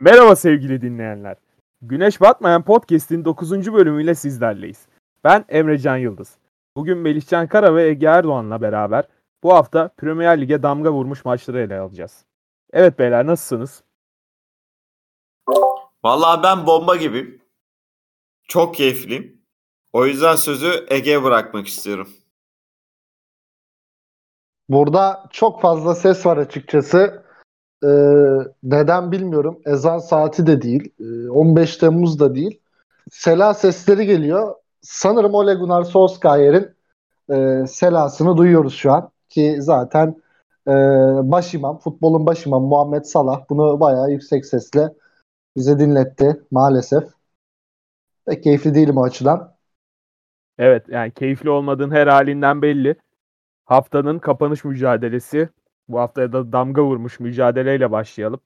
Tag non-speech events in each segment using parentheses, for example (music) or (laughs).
Merhaba sevgili dinleyenler. Güneş Batmayan Podcast'in 9. bölümüyle sizlerleyiz. Ben Emre Can Yıldız. Bugün Melihcan Kara ve Ege Erdoğan'la beraber bu hafta Premier Lig'e damga vurmuş maçları ele alacağız. Evet beyler nasılsınız? Vallahi ben bomba gibiyim. Çok keyifliyim. O yüzden sözü Ege'ye bırakmak istiyorum. Burada çok fazla ses var açıkçası. Ee, neden bilmiyorum. Ezan saati de değil. Ee, 15 Temmuz da değil. Sela sesleri geliyor. Sanırım Ole Gunnar Solskjaer'in e, selasını duyuyoruz şu an. Ki zaten e, baş imam, futbolun baş imamı Muhammed Salah bunu bayağı yüksek sesle bize dinletti maalesef. Pek keyifli değilim o açıdan. Evet yani keyifli olmadığın her halinden belli. Haftanın kapanış mücadelesi. Bu haftaya da damga vurmuş mücadeleyle başlayalım.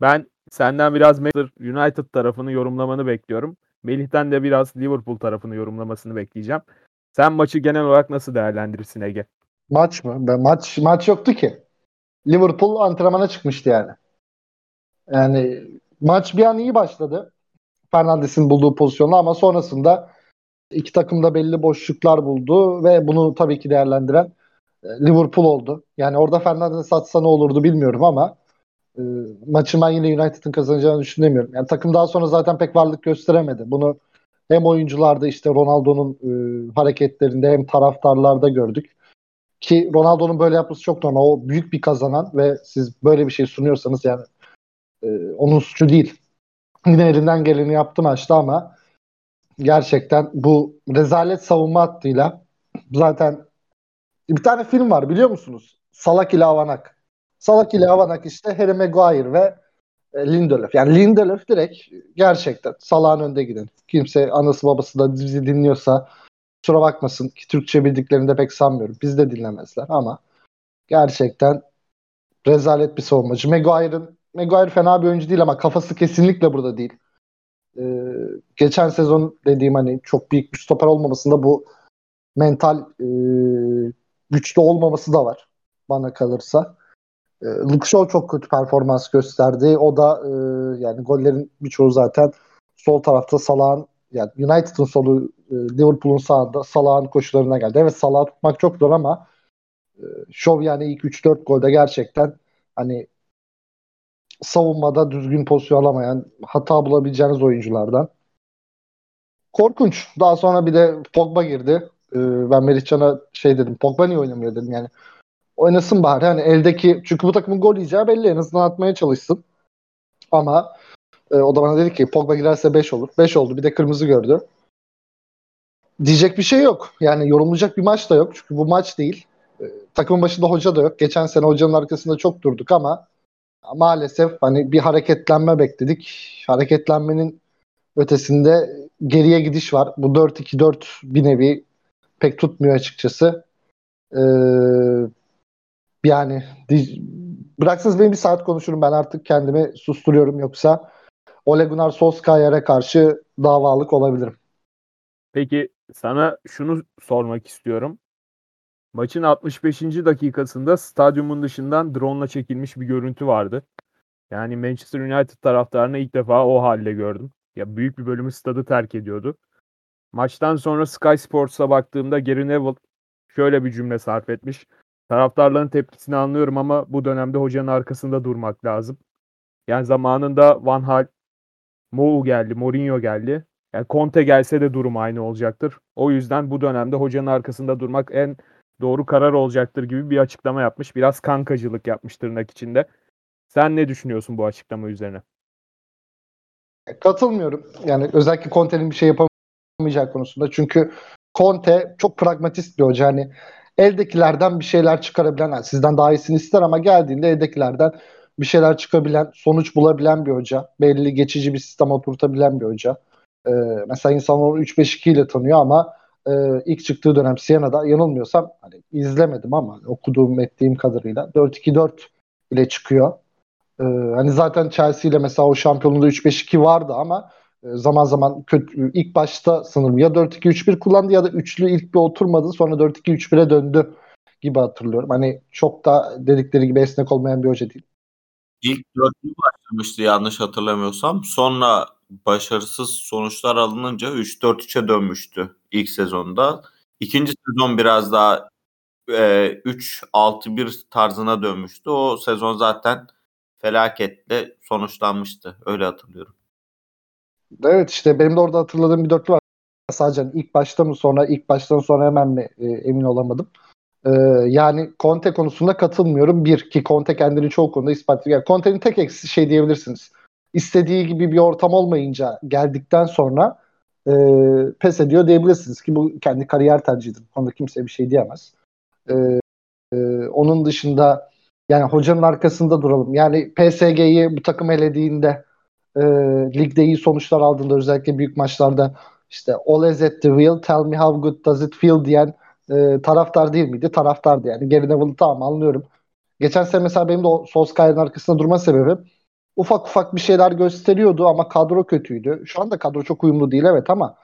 Ben senden biraz Manchester United tarafını yorumlamanı bekliyorum. Melih'ten de biraz Liverpool tarafını yorumlamasını bekleyeceğim. Sen maçı genel olarak nasıl değerlendirirsin Ege? Maç mı? Maç maç yoktu ki. Liverpool antrenmana çıkmıştı yani. Yani maç bir an iyi başladı. Fernandes'in bulduğu pozisyonda ama sonrasında iki takım da belli boşluklar buldu ve bunu tabii ki değerlendiren Liverpool oldu. Yani orada Fernandes atsa ne olurdu bilmiyorum ama e, maçı ben yine United'ın kazanacağını düşünemiyorum. Yani takım daha sonra zaten pek varlık gösteremedi. Bunu hem oyuncularda işte Ronaldo'nun e, hareketlerinde hem taraftarlarda gördük. Ki Ronaldo'nun böyle yapması çok normal. O büyük bir kazanan ve siz böyle bir şey sunuyorsanız yani e, onun suçu değil. Yine elinden geleni yaptı maçta ama gerçekten bu rezalet savunma hattıyla zaten bir tane film var biliyor musunuz? Salak ile Avanak. Salak ile Avanak işte Harry Maguire ve e, Lindelöf. Yani Lindelöf direkt gerçekten salağın önde giden. Kimse anası babası da bizi dinliyorsa kusura bakmasın ki Türkçe bildiklerini de pek sanmıyorum. Biz de dinlemezler ama gerçekten rezalet bir savunmacı. Maguire'ın Maguire fena bir oyuncu değil ama kafası kesinlikle burada değil. Ee, geçen sezon dediğim hani çok büyük bir stoper olmamasında bu mental e, güçlü olmaması da var bana kalırsa. E, Luke Shaw çok kötü performans gösterdi. O da e, yani gollerin birçoğu zaten sol tarafta Salah'ın yani United'ın solu e, Liverpool'un sağında Salah'ın koşularına geldi. Evet Salah'ı tutmak çok zor ama e, yani ilk 3-4 golde gerçekten hani savunmada düzgün pozisyon alamayan, hata bulabileceğiniz oyunculardan. Korkunç. Daha sonra bir de Pogba girdi. Ee, ben Melihcan'a şey dedim. Pogba niye oynamıyor dedim yani. Oynasın bari. Hani eldeki çünkü bu takımın gol yiyeceği belli. En azından atmaya çalışsın. Ama e, o da bana dedi ki Pogba girerse 5 olur. 5 oldu. Bir de kırmızı gördü. Diyecek bir şey yok. Yani yorumlayacak bir maç da yok. Çünkü bu maç değil. E, takımın başında hoca da yok. Geçen sene hocanın arkasında çok durduk ama maalesef hani bir hareketlenme bekledik. Hareketlenmenin ötesinde geriye gidiş var. Bu 4-2-4 bir nevi pek tutmuyor açıkçası. Ee, yani bıraksanız benim bir saat konuşurum ben artık kendimi susturuyorum yoksa Ole Gunnar Solskjaer'e karşı davalık olabilirim. Peki sana şunu sormak istiyorum. Maçın 65. dakikasında stadyumun dışından drone ile çekilmiş bir görüntü vardı. Yani Manchester United taraftarını ilk defa o halde gördüm. Ya büyük bir bölümü stadı terk ediyordu. Maçtan sonra Sky Sports'a baktığımda Gary Neville şöyle bir cümle sarf etmiş. Taraftarların tepkisini anlıyorum ama bu dönemde hocanın arkasında durmak lazım. Yani zamanında Van Hal, Mou geldi, Mourinho geldi. Yani Conte gelse de durum aynı olacaktır. O yüzden bu dönemde hocanın arkasında durmak en doğru karar olacaktır gibi bir açıklama yapmış. Biraz kankacılık yapmış tırnak içinde. Sen ne düşünüyorsun bu açıklama üzerine? Katılmıyorum. Yani özellikle Conte'nin bir şey yapamayacağı konusunda. Çünkü Conte çok pragmatist bir hoca. Hani eldekilerden bir şeyler çıkarabilen, yani sizden daha iyisini ister ama geldiğinde eldekilerden bir şeyler çıkabilen, sonuç bulabilen bir hoca. Belli geçici bir sistem oturtabilen bir hoca. Ee, mesela insanlar onu 3-5-2 ile tanıyor ama e, ilk çıktığı dönem Siena'da yanılmıyorsam hani izlemedim ama okuduğum ettiğim kadarıyla 4-2-4 ile çıkıyor. Ee, hani zaten Chelsea ile mesela o şampiyonluğunda 3-5-2 vardı ama zaman zaman kötü ilk başta sanırım ya 4-2-3-1 kullandı ya da üçlü ilk bir oturmadı sonra 4-2-3-1'e döndü gibi hatırlıyorum. Hani çok da dedikleri gibi esnek olmayan bir hoca değil. İlk dörtlü başlamıştı yanlış hatırlamıyorsam. Sonra başarısız sonuçlar alınınca 3-4-3'e dönmüştü ilk sezonda. İkinci sezon biraz daha e, 3-6-1 tarzına dönmüştü. O sezon zaten felaketle sonuçlanmıştı. Öyle hatırlıyorum. Evet işte benim de orada hatırladığım bir dörtlü var. Sadece ilk başta mı sonra ilk baştan sonra hemen mi e, emin olamadım. E, yani Conte konusunda katılmıyorum. Bir ki Conte kendini çoğu konuda ispat ediyor. Conte'nin tek eksisi şey diyebilirsiniz. İstediği gibi bir ortam olmayınca geldikten sonra e, pes ediyor diyebilirsiniz ki bu kendi kariyer tercihidir. Bu konuda kimse bir şey diyemez. E, e, onun dışında yani hocanın arkasında duralım. Yani PSG'yi bu takım elediğinde e, ligde iyi sonuçlar aldığında özellikle büyük maçlarda işte all is at the wheel tell me how good does it feel diyen e, taraftar değil miydi? Taraftardı yani. Gary Neville'ı tamam anlıyorum. Geçen sene mesela benim de Solskjaer'in arkasında durma sebebim ufak ufak bir şeyler gösteriyordu ama kadro kötüydü. Şu anda kadro çok uyumlu değil evet ama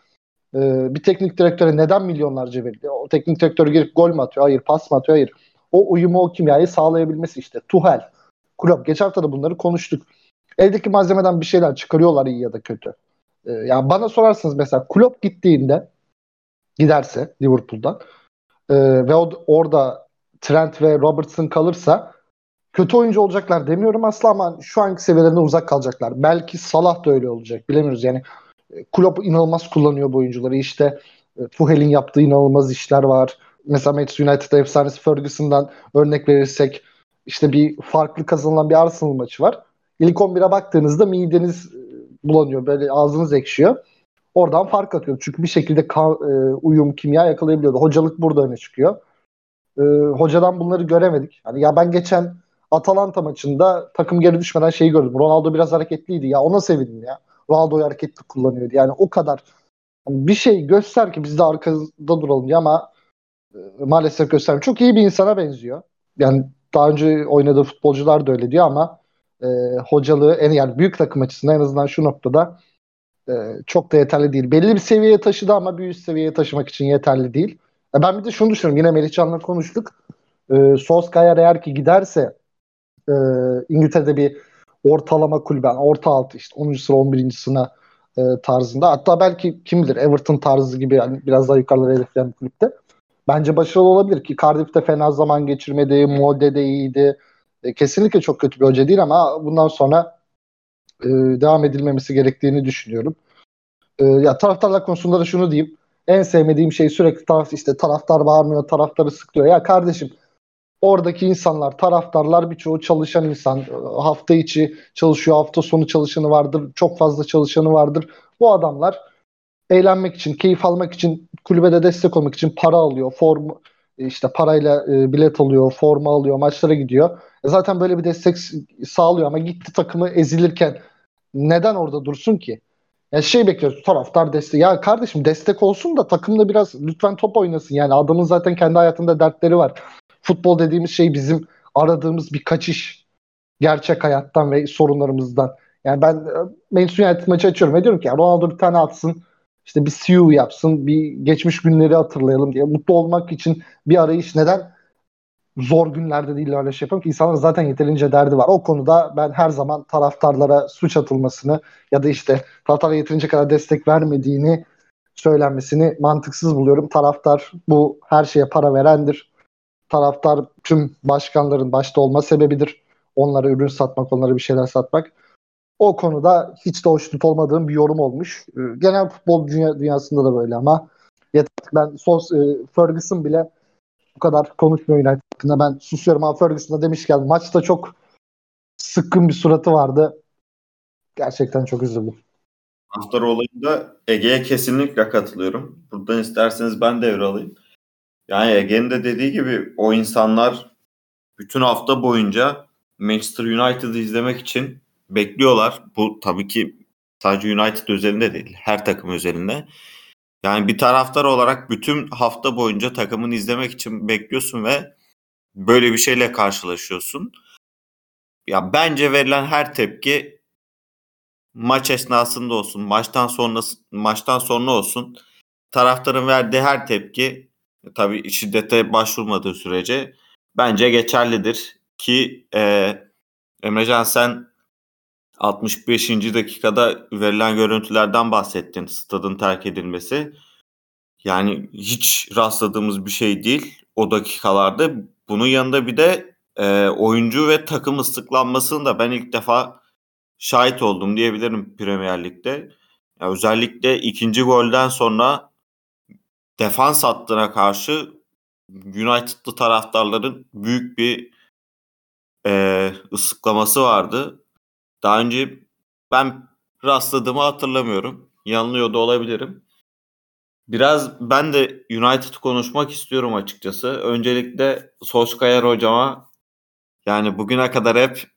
e, bir teknik direktöre neden milyonlarca verildi? O teknik direktör girip gol mü atıyor? Hayır. Pas mı atıyor? Hayır. O uyumu, o kimyayı sağlayabilmesi işte. Tuhel, Klopp. Geçen hafta da bunları konuştuk. Eldeki malzemeden bir şeyler çıkarıyorlar iyi ya da kötü. Ee, yani bana sorarsınız mesela Klopp gittiğinde giderse Liverpool'dan e, ve o, orada Trent ve Robertson kalırsa kötü oyuncu olacaklar demiyorum asla ama şu anki seviyelerinde uzak kalacaklar. Belki Salah da öyle olacak bilemiyoruz. Yani e, Klopp inanılmaz kullanıyor bu oyuncuları. İşte e, Tuchel'in yaptığı inanılmaz işler var. Mesela Manchester United'da efsanesi Ferguson'dan örnek verirsek işte bir farklı kazanılan bir Arsenal maçı var. İlk 11'e baktığınızda mideniz e, bulanıyor. Böyle ağzınız ekşiyor. Oradan fark atıyor. Çünkü bir şekilde kan, e, uyum, kimya yakalayabiliyordu. Hocalık burada öne çıkıyor. E, hocadan bunları göremedik. Hani ya ben geçen Atalanta maçında takım geri düşmeden şeyi gördüm. Ronaldo biraz hareketliydi ya. Ona sevindim ya. Ronaldo'yu hareketli kullanıyordu. Yani o kadar yani bir şey göster ki biz de arkada duralım diye ama e, maalesef göstermiyor. Çok iyi bir insana benziyor. Yani daha önce oynadığı futbolcular da öyle diyor ama e, hocalığı en yani büyük takım açısından en azından şu noktada e, çok da yeterli değil. Belli bir seviyeye taşıdı ama bir üst seviyeye taşımak için yeterli değil. E, ben bir de şunu düşünüyorum. Yine Melihcan'la konuştuk. E, Solskjaer eğer ki giderse e, İngiltere'de bir ortalama kulübe, orta altı işte 10. sıra 11. sıra e, tarzında. Hatta belki kim bilir Everton tarzı gibi yani biraz daha yukarılara hedefleyen bir kulüpte. Bence başarılı olabilir ki Cardiff'te fena zaman geçirmedi, Molde de iyiydi. E, kesinlikle çok kötü bir hoca değil ama bundan sonra e, devam edilmemesi gerektiğini düşünüyorum. E, ya taraftarlar konusunda da şunu diyeyim. En sevmediğim şey sürekli taraf işte taraftar bağırmıyor, taraftarı sıkıyor. Ya kardeşim oradaki insanlar, taraftarlar birçoğu çalışan insan. Hafta içi çalışıyor, hafta sonu çalışanı vardır, çok fazla çalışanı vardır. Bu adamlar eğlenmek için, keyif almak için, kulübede destek olmak için para alıyor. Form işte parayla e, bilet alıyor, forma alıyor, maçlara gidiyor. E zaten böyle bir destek sağlıyor ama gitti takımı ezilirken neden orada dursun ki? Ya şey bekliyoruz taraftar destek. Ya kardeşim destek olsun da takımda biraz lütfen top oynasın. Yani adamın zaten kendi hayatında dertleri var. Futbol dediğimiz şey bizim aradığımız bir kaçış. Gerçek hayattan ve sorunlarımızdan. Yani ben e, Manchester United maçı açıyorum ve diyorum ki ya Ronaldo bir tane atsın işte bir CEO yapsın, bir geçmiş günleri hatırlayalım diye. Mutlu olmak için bir arayış neden zor günlerde değil öyle şey yapıyorum ki insanların zaten yeterince derdi var. O konuda ben her zaman taraftarlara suç atılmasını ya da işte taraftarlara yeterince kadar destek vermediğini söylenmesini mantıksız buluyorum. Taraftar bu her şeye para verendir. Taraftar tüm başkanların başta olma sebebidir. Onlara ürün satmak, onlara bir şeyler satmak. O konuda hiç de hoşnut olmadığım bir yorum olmuş. Ee, genel futbol dünya, dünyasında da böyle ama yeter. Ben Sos, e, Ferguson bile bu kadar konuşmuyor United hakkında. Ben susuyorum ama Ferguson'a demişken maçta çok sıkkın bir suratı vardı. Gerçekten çok üzüldüm. Haftar olayında Ege'ye kesinlikle katılıyorum. Buradan isterseniz ben devralayım. Yani Ege'nin de dediği gibi o insanlar bütün hafta boyunca Manchester United'ı izlemek için bekliyorlar. Bu tabii ki sadece United özelinde değil. Her takım özelinde. Yani bir taraftar olarak bütün hafta boyunca takımını izlemek için bekliyorsun ve böyle bir şeyle karşılaşıyorsun. Ya bence verilen her tepki maç esnasında olsun, maçtan sonra maçtan sonra olsun taraftarın verdiği her tepki tabii şiddete başvurmadığı sürece bence geçerlidir ki e, Emrecan sen 65. dakikada verilen görüntülerden bahsettin. Stadın terk edilmesi. Yani hiç rastladığımız bir şey değil o dakikalarda. Bunun yanında bir de e, oyuncu ve takım ıslıklanmasını da ben ilk defa şahit oldum diyebilirim Premier Lig'de. Ya özellikle ikinci golden sonra defans hattına karşı United'lı taraftarların büyük bir e, ıslıklaması vardı. Daha önce ben rastladığımı hatırlamıyorum. Yanılıyor da olabilirim. Biraz ben de United konuşmak istiyorum açıkçası. Öncelikle Solskjaer hocama yani bugüne kadar hep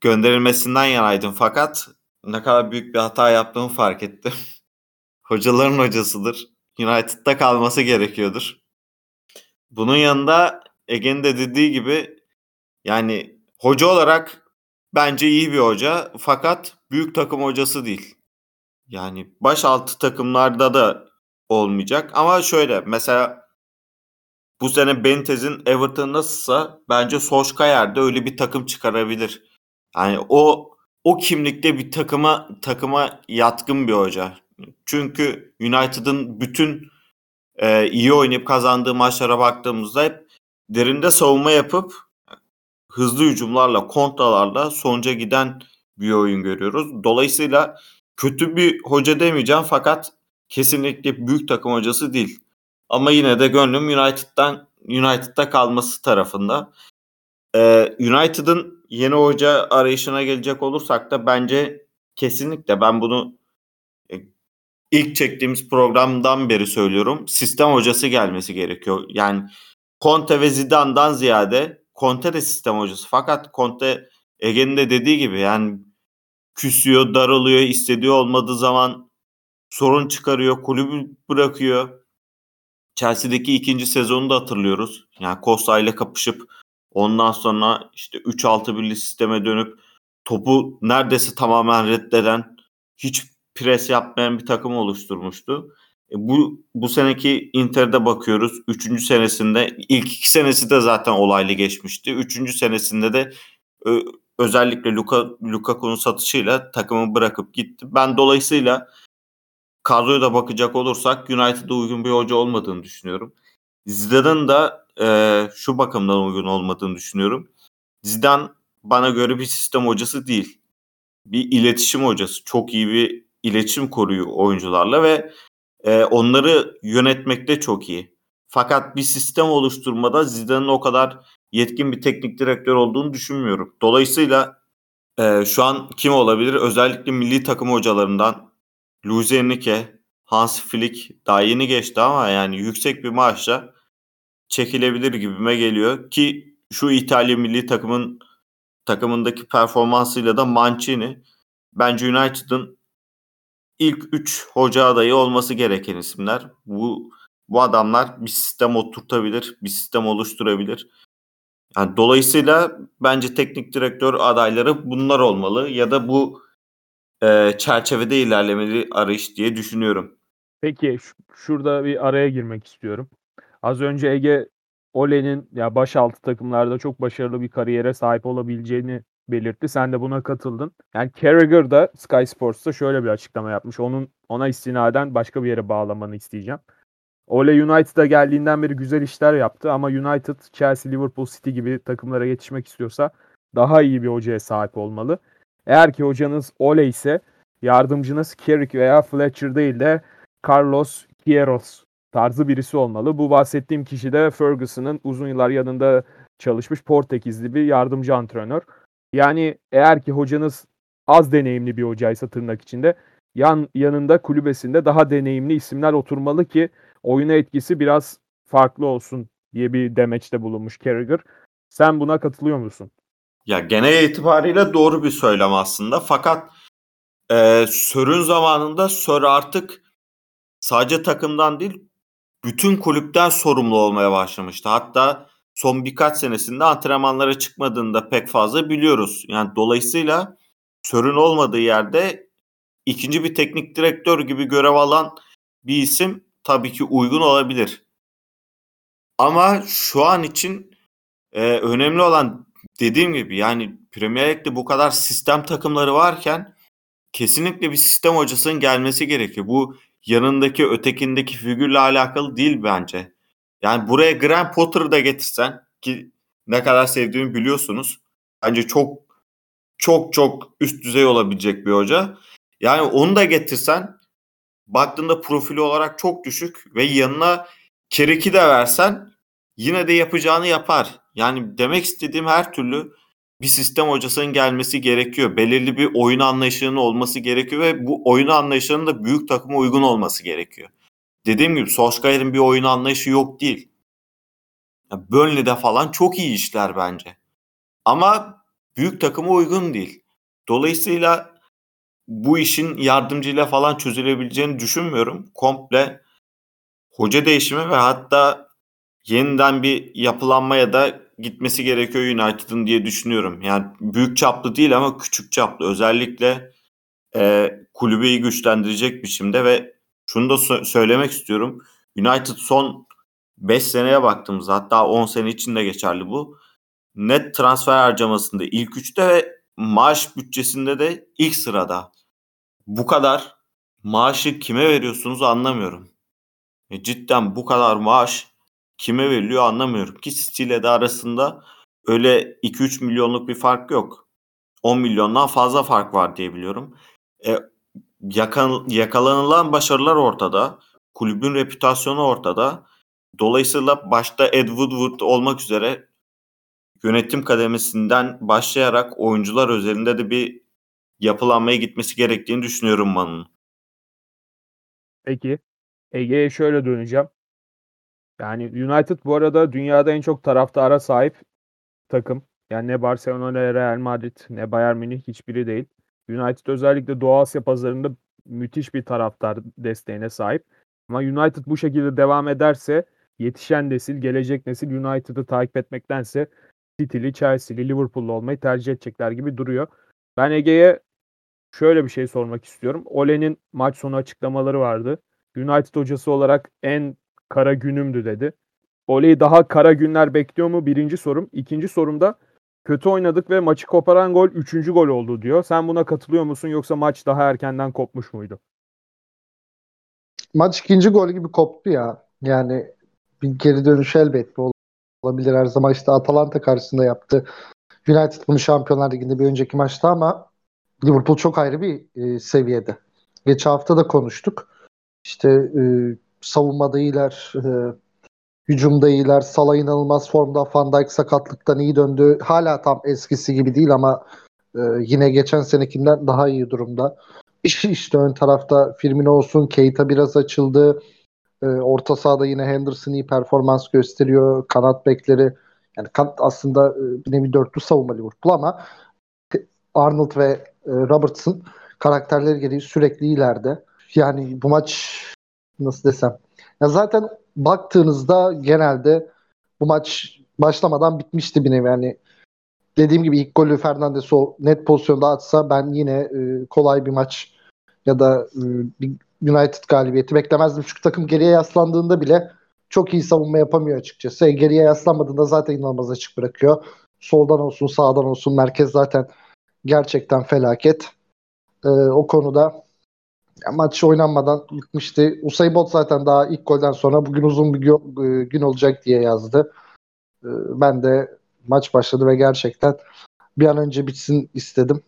gönderilmesinden yanaydım fakat ne kadar büyük bir hata yaptığımı fark ettim. (laughs) Hocaların hocasıdır. United'da kalması gerekiyordur. Bunun yanında Ege'nin de dediği gibi yani hoca olarak bence iyi bir hoca fakat büyük takım hocası değil. Yani baş altı takımlarda da olmayacak ama şöyle mesela bu sene Bentez'in Everton nasılsa bence Solskjaer de öyle bir takım çıkarabilir. Yani o o kimlikte bir takıma takıma yatkın bir hoca. Çünkü United'ın bütün e, iyi oynayıp kazandığı maçlara baktığımızda hep derinde savunma yapıp hızlı hücumlarla, kontralarla sonuca giden bir oyun görüyoruz. Dolayısıyla kötü bir hoca demeyeceğim fakat kesinlikle büyük takım hocası değil. Ama yine de gönlüm United'dan United'da kalması tarafında. Ee, United'ın yeni hoca arayışına gelecek olursak da bence kesinlikle ben bunu e, ilk çektiğimiz programdan beri söylüyorum. Sistem hocası gelmesi gerekiyor. Yani Conte ve Zidane'dan ziyade Conte de sistem hocası. Fakat Conte Ege'nin de dediği gibi yani küsüyor, daralıyor, istediği olmadığı zaman sorun çıkarıyor, kulübü bırakıyor. Chelsea'deki ikinci sezonu da hatırlıyoruz. Yani Costa ile kapışıp ondan sonra işte 3-6-1'li sisteme dönüp topu neredeyse tamamen reddeden, hiç pres yapmayan bir takım oluşturmuştu. E bu bu seneki Inter'de bakıyoruz. Üçüncü senesinde ilk iki senesi de zaten olaylı geçmişti. Üçüncü senesinde de özellikle Luka, Lukaku'nun satışıyla takımı bırakıp gitti. Ben dolayısıyla kadroya da bakacak olursak United'a uygun bir hoca olmadığını düşünüyorum. Zidane'ın da e, şu bakımdan uygun olmadığını düşünüyorum. Zidane bana göre bir sistem hocası değil. Bir iletişim hocası. Çok iyi bir iletişim koruyor oyuncularla ve e, onları yönetmekte çok iyi. Fakat bir sistem oluşturmada Zidane'ın o kadar yetkin bir teknik direktör olduğunu düşünmüyorum. Dolayısıyla e, şu an kim olabilir? Özellikle milli takım hocalarından Luis Enrique, Hans Flick daha yeni geçti ama yani yüksek bir maaşla çekilebilir gibime geliyor ki şu İtalya milli takımın takımındaki performansıyla da Mancini bence United'ın ilk 3 hoca adayı olması gereken isimler. Bu bu adamlar bir sistem oturtabilir, bir sistem oluşturabilir. Yani dolayısıyla bence teknik direktör adayları bunlar olmalı ya da bu e, çerçevede ilerlemeli arayış diye düşünüyorum. Peki şurada bir araya girmek istiyorum. Az önce Ege Ole'nin ya baş altı takımlarda çok başarılı bir kariyere sahip olabileceğini belirtti. Sen de buna katıldın. Yani Carragher da Sky Sports'ta şöyle bir açıklama yapmış. Onun ona istinaden başka bir yere bağlamanı isteyeceğim. Ole United'a geldiğinden beri güzel işler yaptı ama United, Chelsea, Liverpool, City gibi takımlara yetişmek istiyorsa daha iyi bir hocaya sahip olmalı. Eğer ki hocanız Ole ise yardımcınız Carrick veya Fletcher değil de Carlos Queiroz tarzı birisi olmalı. Bu bahsettiğim kişi de Ferguson'ın uzun yıllar yanında çalışmış Portekizli bir yardımcı antrenör. Yani eğer ki hocanız az deneyimli bir hocaysa tırnak içinde yan yanında kulübesinde daha deneyimli isimler oturmalı ki oyuna etkisi biraz farklı olsun diye bir demeçte bulunmuş Carragher. Sen buna katılıyor musun? Ya genel itibariyle doğru bir söylem aslında. Fakat e, Sör'ün zamanında Sör artık sadece takımdan değil bütün kulüpten sorumlu olmaya başlamıştı. Hatta son birkaç senesinde antrenmanlara çıkmadığında pek fazla biliyoruz. Yani dolayısıyla Sör'ün olmadığı yerde ikinci bir teknik direktör gibi görev alan bir isim tabii ki uygun olabilir. Ama şu an için e, önemli olan dediğim gibi yani Premier Lig'de bu kadar sistem takımları varken kesinlikle bir sistem hocasının gelmesi gerekiyor. Bu yanındaki ötekindeki figürle alakalı değil bence. Yani buraya Graham Potter'ı da getirsen ki ne kadar sevdiğimi biliyorsunuz. Bence çok çok çok üst düzey olabilecek bir hoca. Yani onu da getirsen baktığında profili olarak çok düşük ve yanına Kerek'i de versen yine de yapacağını yapar. Yani demek istediğim her türlü bir sistem hocasının gelmesi gerekiyor. Belirli bir oyun anlayışının olması gerekiyor ve bu oyun anlayışının da büyük takıma uygun olması gerekiyor. Dediğim gibi Solskjaer'in bir oyun anlayışı yok değil. Burnley'de falan çok iyi işler bence. Ama büyük takıma uygun değil. Dolayısıyla bu işin yardımcıyla falan çözülebileceğini düşünmüyorum. Komple hoca değişimi ve hatta yeniden bir yapılanmaya da gitmesi gerekiyor United'ın diye düşünüyorum. Yani büyük çaplı değil ama küçük çaplı. Özellikle e, kulübeyi güçlendirecek biçimde ve şunu da so- söylemek istiyorum. United son 5 seneye baktığımızda hatta 10 sene için de geçerli bu. Net transfer harcamasında ilk üçte ve maaş bütçesinde de ilk sırada. Bu kadar maaşı kime veriyorsunuz anlamıyorum. E cidden bu kadar maaş kime veriliyor anlamıyorum. Ki City ile de arasında öyle 2-3 milyonluk bir fark yok. 10 milyondan fazla fark var diye biliyorum. E, yakan, yakalanılan başarılar ortada. Kulübün reputasyonu ortada. Dolayısıyla başta Ed Woodward olmak üzere yönetim kademesinden başlayarak oyuncular özelinde de bir yapılanmaya gitmesi gerektiğini düşünüyorum Man'ın. Peki. Ege'ye şöyle döneceğim. Yani United bu arada dünyada en çok taraftara sahip takım. Yani ne Barcelona ne Real Madrid ne Bayern Münih hiçbiri değil. United özellikle Doğu Asya pazarında müthiş bir taraftar desteğine sahip. Ama United bu şekilde devam ederse yetişen nesil, gelecek nesil United'ı takip etmektense City'li, Chelsea'li, Liverpool'lu olmayı tercih edecekler gibi duruyor. Ben Ege'ye şöyle bir şey sormak istiyorum. Ole'nin maç sonu açıklamaları vardı. United hocası olarak en kara günümdü dedi. Ole'yi daha kara günler bekliyor mu? Birinci sorum. İkinci sorum da kötü oynadık ve maçı koparan gol üçüncü gol oldu diyor. Sen buna katılıyor musun yoksa maç daha erkenden kopmuş muydu? Maç ikinci gol gibi koptu ya. Yani bir geri dönüş elbette olabilir. Her zaman işte Atalanta karşısında yaptı. United bunu Şampiyonlar Ligi'nde bir önceki maçta ama Liverpool çok ayrı bir e, seviyede. Geçen hafta da konuştuk. İşte e, savunmada iyiler, e, hücumda iyiler. Salah inanılmaz formda. Van Dijk sakatlıktan iyi döndü. Hala tam eskisi gibi değil ama e, yine geçen senekinden daha iyi durumda. (laughs) İşte ön tarafta Firmino olsun, Keita biraz açıldı. E, orta sahada yine Henderson iyi performans gösteriyor. Kanat bekleri yani kanat aslında e, bir nevi dörtlü savunma Liverpool ama Arnold ve e, Robertson karakterleri gereği sürekli ileride. Yani bu maç nasıl desem. Ya zaten baktığınızda genelde bu maç başlamadan bitmişti bir. Yani dediğim gibi ilk golü Fernandes o net pozisyonda atsa ben yine e, kolay bir maç ya da e, United galibiyeti beklemezdim. Çünkü takım geriye yaslandığında bile çok iyi savunma yapamıyor açıkçası. E, geriye yaslanmadığında zaten inanılmaz açık bırakıyor. Soldan olsun sağdan olsun merkez zaten gerçekten felaket. E, o konuda ya, maç oynanmadan gitmişti. Usain Bolt zaten daha ilk golden sonra bugün uzun bir gün, e, gün olacak diye yazdı. E, ben de maç başladı ve gerçekten bir an önce bitsin istedim.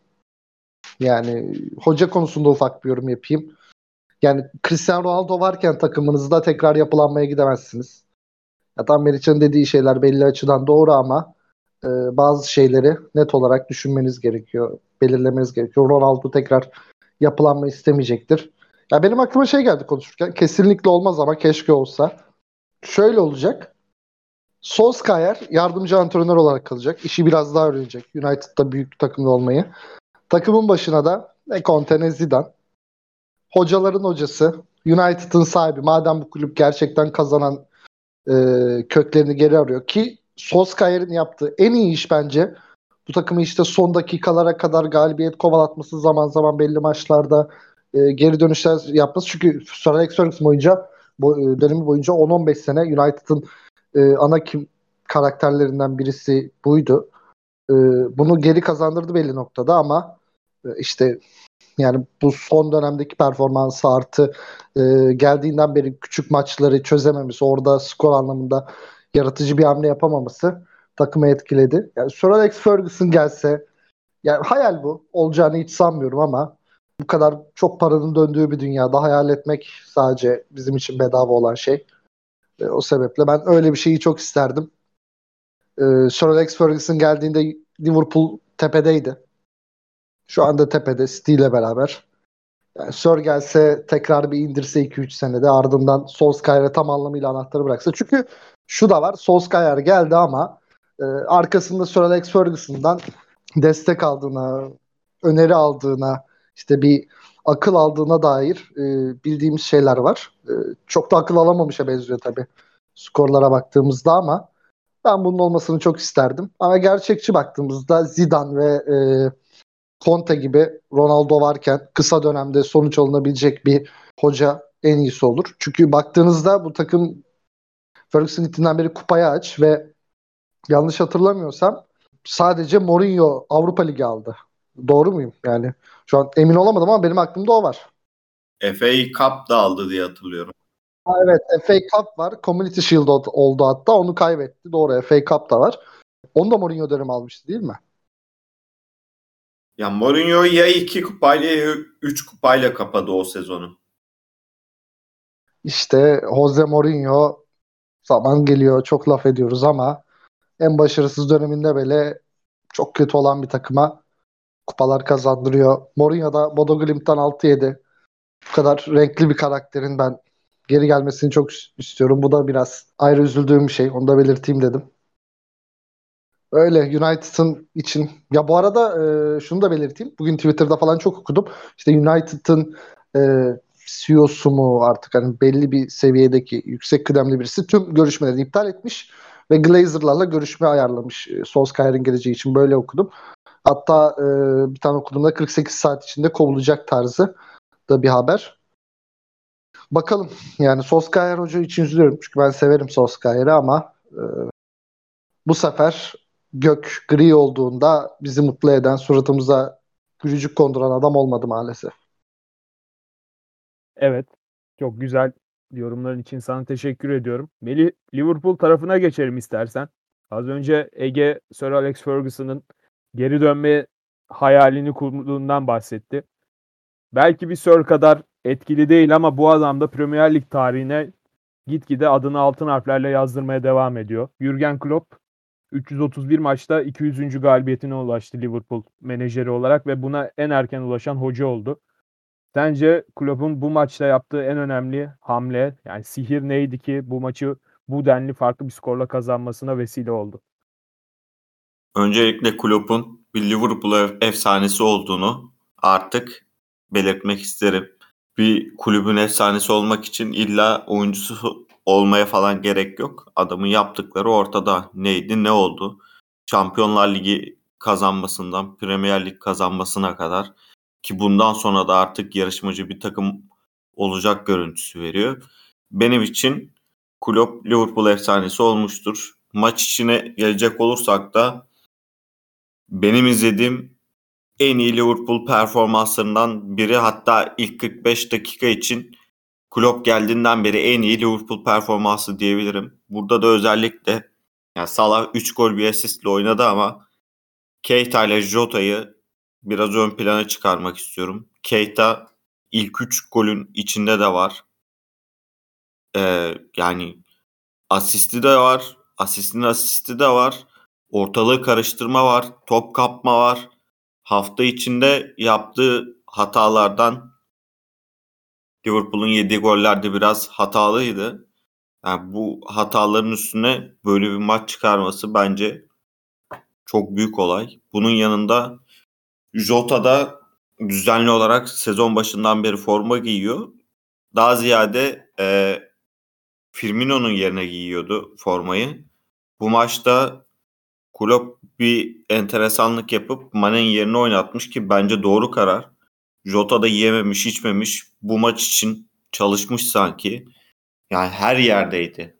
Yani hoca konusunda ufak bir yorum yapayım. Yani Cristiano Ronaldo varken takımınızda tekrar yapılanmaya gidemezsiniz. Ya tam Meriç'in dediği şeyler belli açıdan doğru ama e, bazı şeyleri net olarak düşünmeniz gerekiyor. Belirlemeniz gerekiyor. Ronaldo tekrar yapılanma istemeyecektir. Ya benim aklıma şey geldi konuşurken. Kesinlikle olmaz ama keşke olsa. Şöyle olacak. Solskjaer yardımcı antrenör olarak kalacak. İşi biraz daha öğrenecek. United'da büyük takımda olmayı. Takımın başına da ne Conte ne Zidane. Hocaların hocası. United'ın sahibi. Madem bu kulüp gerçekten kazanan e, köklerini geri arıyor ki Solskjaer'in yaptığı en iyi iş bence bu takımı işte son dakikalara kadar galibiyet kovalatması zaman zaman belli maçlarda e, geri dönüşler yapması. Çünkü Sir Alex Ferguson boyunca bu, e, dönemi boyunca 10-15 sene United'ın e, ana kim karakterlerinden birisi buydu. e, bunu geri kazandırdı belli noktada ama e, işte yani bu son dönemdeki performansı artı e, geldiğinden beri küçük maçları çözememesi, orada skor anlamında yaratıcı bir hamle yapamaması takımı etkiledi. Yani Sir Alex Ferguson gelse yani hayal bu. Olacağını hiç sanmıyorum ama bu kadar çok paranın döndüğü bir dünyada hayal etmek sadece bizim için bedava olan şey. E, o sebeple ben öyle bir şeyi çok isterdim. E, Sir Alex Ferguson geldiğinde Liverpool tepedeydi. Şu anda tepede City ile beraber. Yani Sir gelse tekrar bir indirse 2-3 senede ardından Solskjaer'e tam anlamıyla anahtarı bıraksa. Çünkü şu da var Solskjaer geldi ama e, arkasında Sir Alex Ferguson'dan destek aldığına, öneri aldığına, işte bir akıl aldığına dair e, bildiğimiz şeyler var. E, çok da akıl alamamışa benziyor tabii skorlara baktığımızda ama ben bunun olmasını çok isterdim. Ama gerçekçi baktığımızda Zidane ve e, Conte gibi Ronaldo varken kısa dönemde sonuç alınabilecek bir hoca en iyisi olur. Çünkü baktığınızda bu takım Ferguson gittiğinden beri kupayı aç ve yanlış hatırlamıyorsam sadece Mourinho Avrupa Ligi aldı. Doğru muyum? Yani şu an emin olamadım ama benim aklımda o var. FA Cup da aldı diye hatırlıyorum. Ha, evet FA Cup var. Community Shield oldu hatta. Onu kaybetti. Doğru FA Cup da var. Onu da Mourinho dönemi almıştı değil mi? Ya Mourinho ya iki kupayla ya üç kupayla kapadı o sezonu. İşte Jose Mourinho zaman geliyor çok laf ediyoruz ama en başarısız döneminde bile çok kötü olan bir takıma kupalar kazandırıyor. Mourinho da Bodo Glimt'ten 6 yedi. Bu kadar renkli bir karakterin ben geri gelmesini çok istiyorum. Bu da biraz ayrı üzüldüğüm bir şey. Onu da belirteyim dedim. Öyle United'ın için. Ya bu arada e, şunu da belirteyim. Bugün Twitter'da falan çok okudum. İşte United'ın e, CEO'su mu artık hani belli bir seviyedeki yüksek kıdemli birisi tüm görüşmeleri iptal etmiş ve Glazer'larla görüşme ayarlamış e, Solskjaer'in geleceği için böyle okudum. Hatta e, bir tane okuduğumda 48 saat içinde kovulacak tarzı da bir haber. Bakalım yani Solskjaer hoca için üzülüyorum çünkü ben severim Solskjaer'i ama e, bu sefer gök gri olduğunda bizi mutlu eden suratımıza gülücük konduran adam olmadı maalesef. Evet. Çok güzel yorumların için sana teşekkür ediyorum. Meli Liverpool tarafına geçelim istersen. Az önce Ege Sir Alex Ferguson'ın geri dönme hayalini kurduğundan bahsetti. Belki bir Sir kadar etkili değil ama bu adam da Premier Lig tarihine gitgide adını altın harflerle yazdırmaya devam ediyor. Jurgen Klopp 331 maçta 200. galibiyetine ulaştı Liverpool menajeri olarak ve buna en erken ulaşan hoca oldu. Sence Klopp'un bu maçta yaptığı en önemli hamle yani sihir neydi ki bu maçı bu denli farklı bir skorla kazanmasına vesile oldu? Öncelikle Klopp'un bir Liverpool efsanesi olduğunu artık belirtmek isterim. Bir kulübün efsanesi olmak için illa oyuncusu olmaya falan gerek yok. Adamın yaptıkları ortada. Neydi, ne oldu? Şampiyonlar Ligi kazanmasından Premier Lig kazanmasına kadar ki bundan sonra da artık yarışmacı bir takım olacak görüntüsü veriyor. Benim için Klopp Liverpool efsanesi olmuştur. Maç içine gelecek olursak da benim izlediğim en iyi Liverpool performanslarından biri hatta ilk 45 dakika için Klopp geldiğinden beri en iyi Liverpool performansı diyebilirim. Burada da özellikle yani Salah 3 gol bir asistle oynadı ama Keita ile Jota'yı biraz ön plana çıkarmak istiyorum. Keita ilk 3 golün içinde de var. Ee, yani asisti de var. Asistin asisti de var. Ortalığı karıştırma var. Top kapma var. Hafta içinde yaptığı hatalardan Liverpool'un yediği gollerde biraz hatalıydı. Yani bu hataların üstüne böyle bir maç çıkarması bence çok büyük olay. Bunun yanında Jota da düzenli olarak sezon başından beri forma giyiyor. Daha ziyade e, Firmino'nun yerine giyiyordu formayı. Bu maçta Klopp bir enteresanlık yapıp Mane'nin yerine oynatmış ki bence doğru karar. Jota da yiyememiş, içmemiş. Bu maç için çalışmış sanki. Yani her yerdeydi.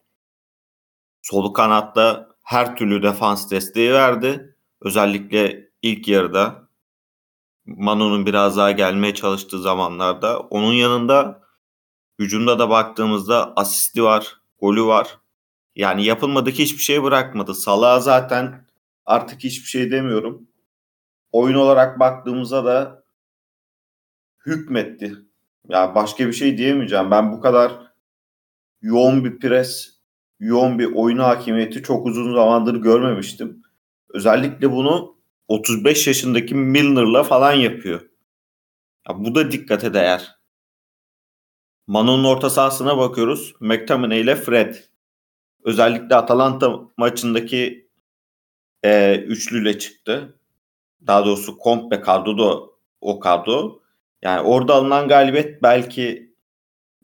Sol kanatta her türlü defans desteği verdi. Özellikle ilk yarıda Manu'nun biraz daha gelmeye çalıştığı zamanlarda. Onun yanında hücumda da baktığımızda asisti var, golü var. Yani yapılmadık hiçbir şey bırakmadı. Salah zaten artık hiçbir şey demiyorum. Oyun olarak baktığımızda da hükmetti. Ya yani başka bir şey diyemeyeceğim. Ben bu kadar yoğun bir pres, yoğun bir oyun hakimiyeti çok uzun zamandır görmemiştim. Özellikle bunu 35 yaşındaki Milner'la falan yapıyor. Ya bu da dikkate değer. Manu'nun orta sahasına bakıyoruz. McTominay ile Fred. Özellikle Atalanta maçındaki e, üçlüyle çıktı. Daha doğrusu komple kadro da o kadro. Yani orada alınan galibiyet belki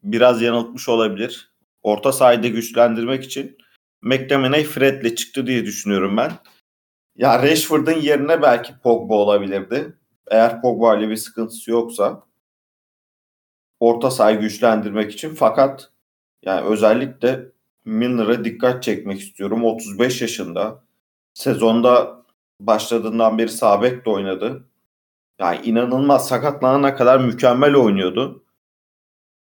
biraz yanıltmış olabilir. Orta sahayı güçlendirmek için McTominay Fred'le çıktı diye düşünüyorum ben. Ya Rashford'un yerine belki Pogba olabilirdi. Eğer Pogba ile bir sıkıntısı yoksa orta sahayı güçlendirmek için fakat yani özellikle Milner'a dikkat çekmek istiyorum. 35 yaşında. Sezonda başladığından beri sabek de oynadı. Yani inanılmaz sakatlanana kadar mükemmel oynuyordu.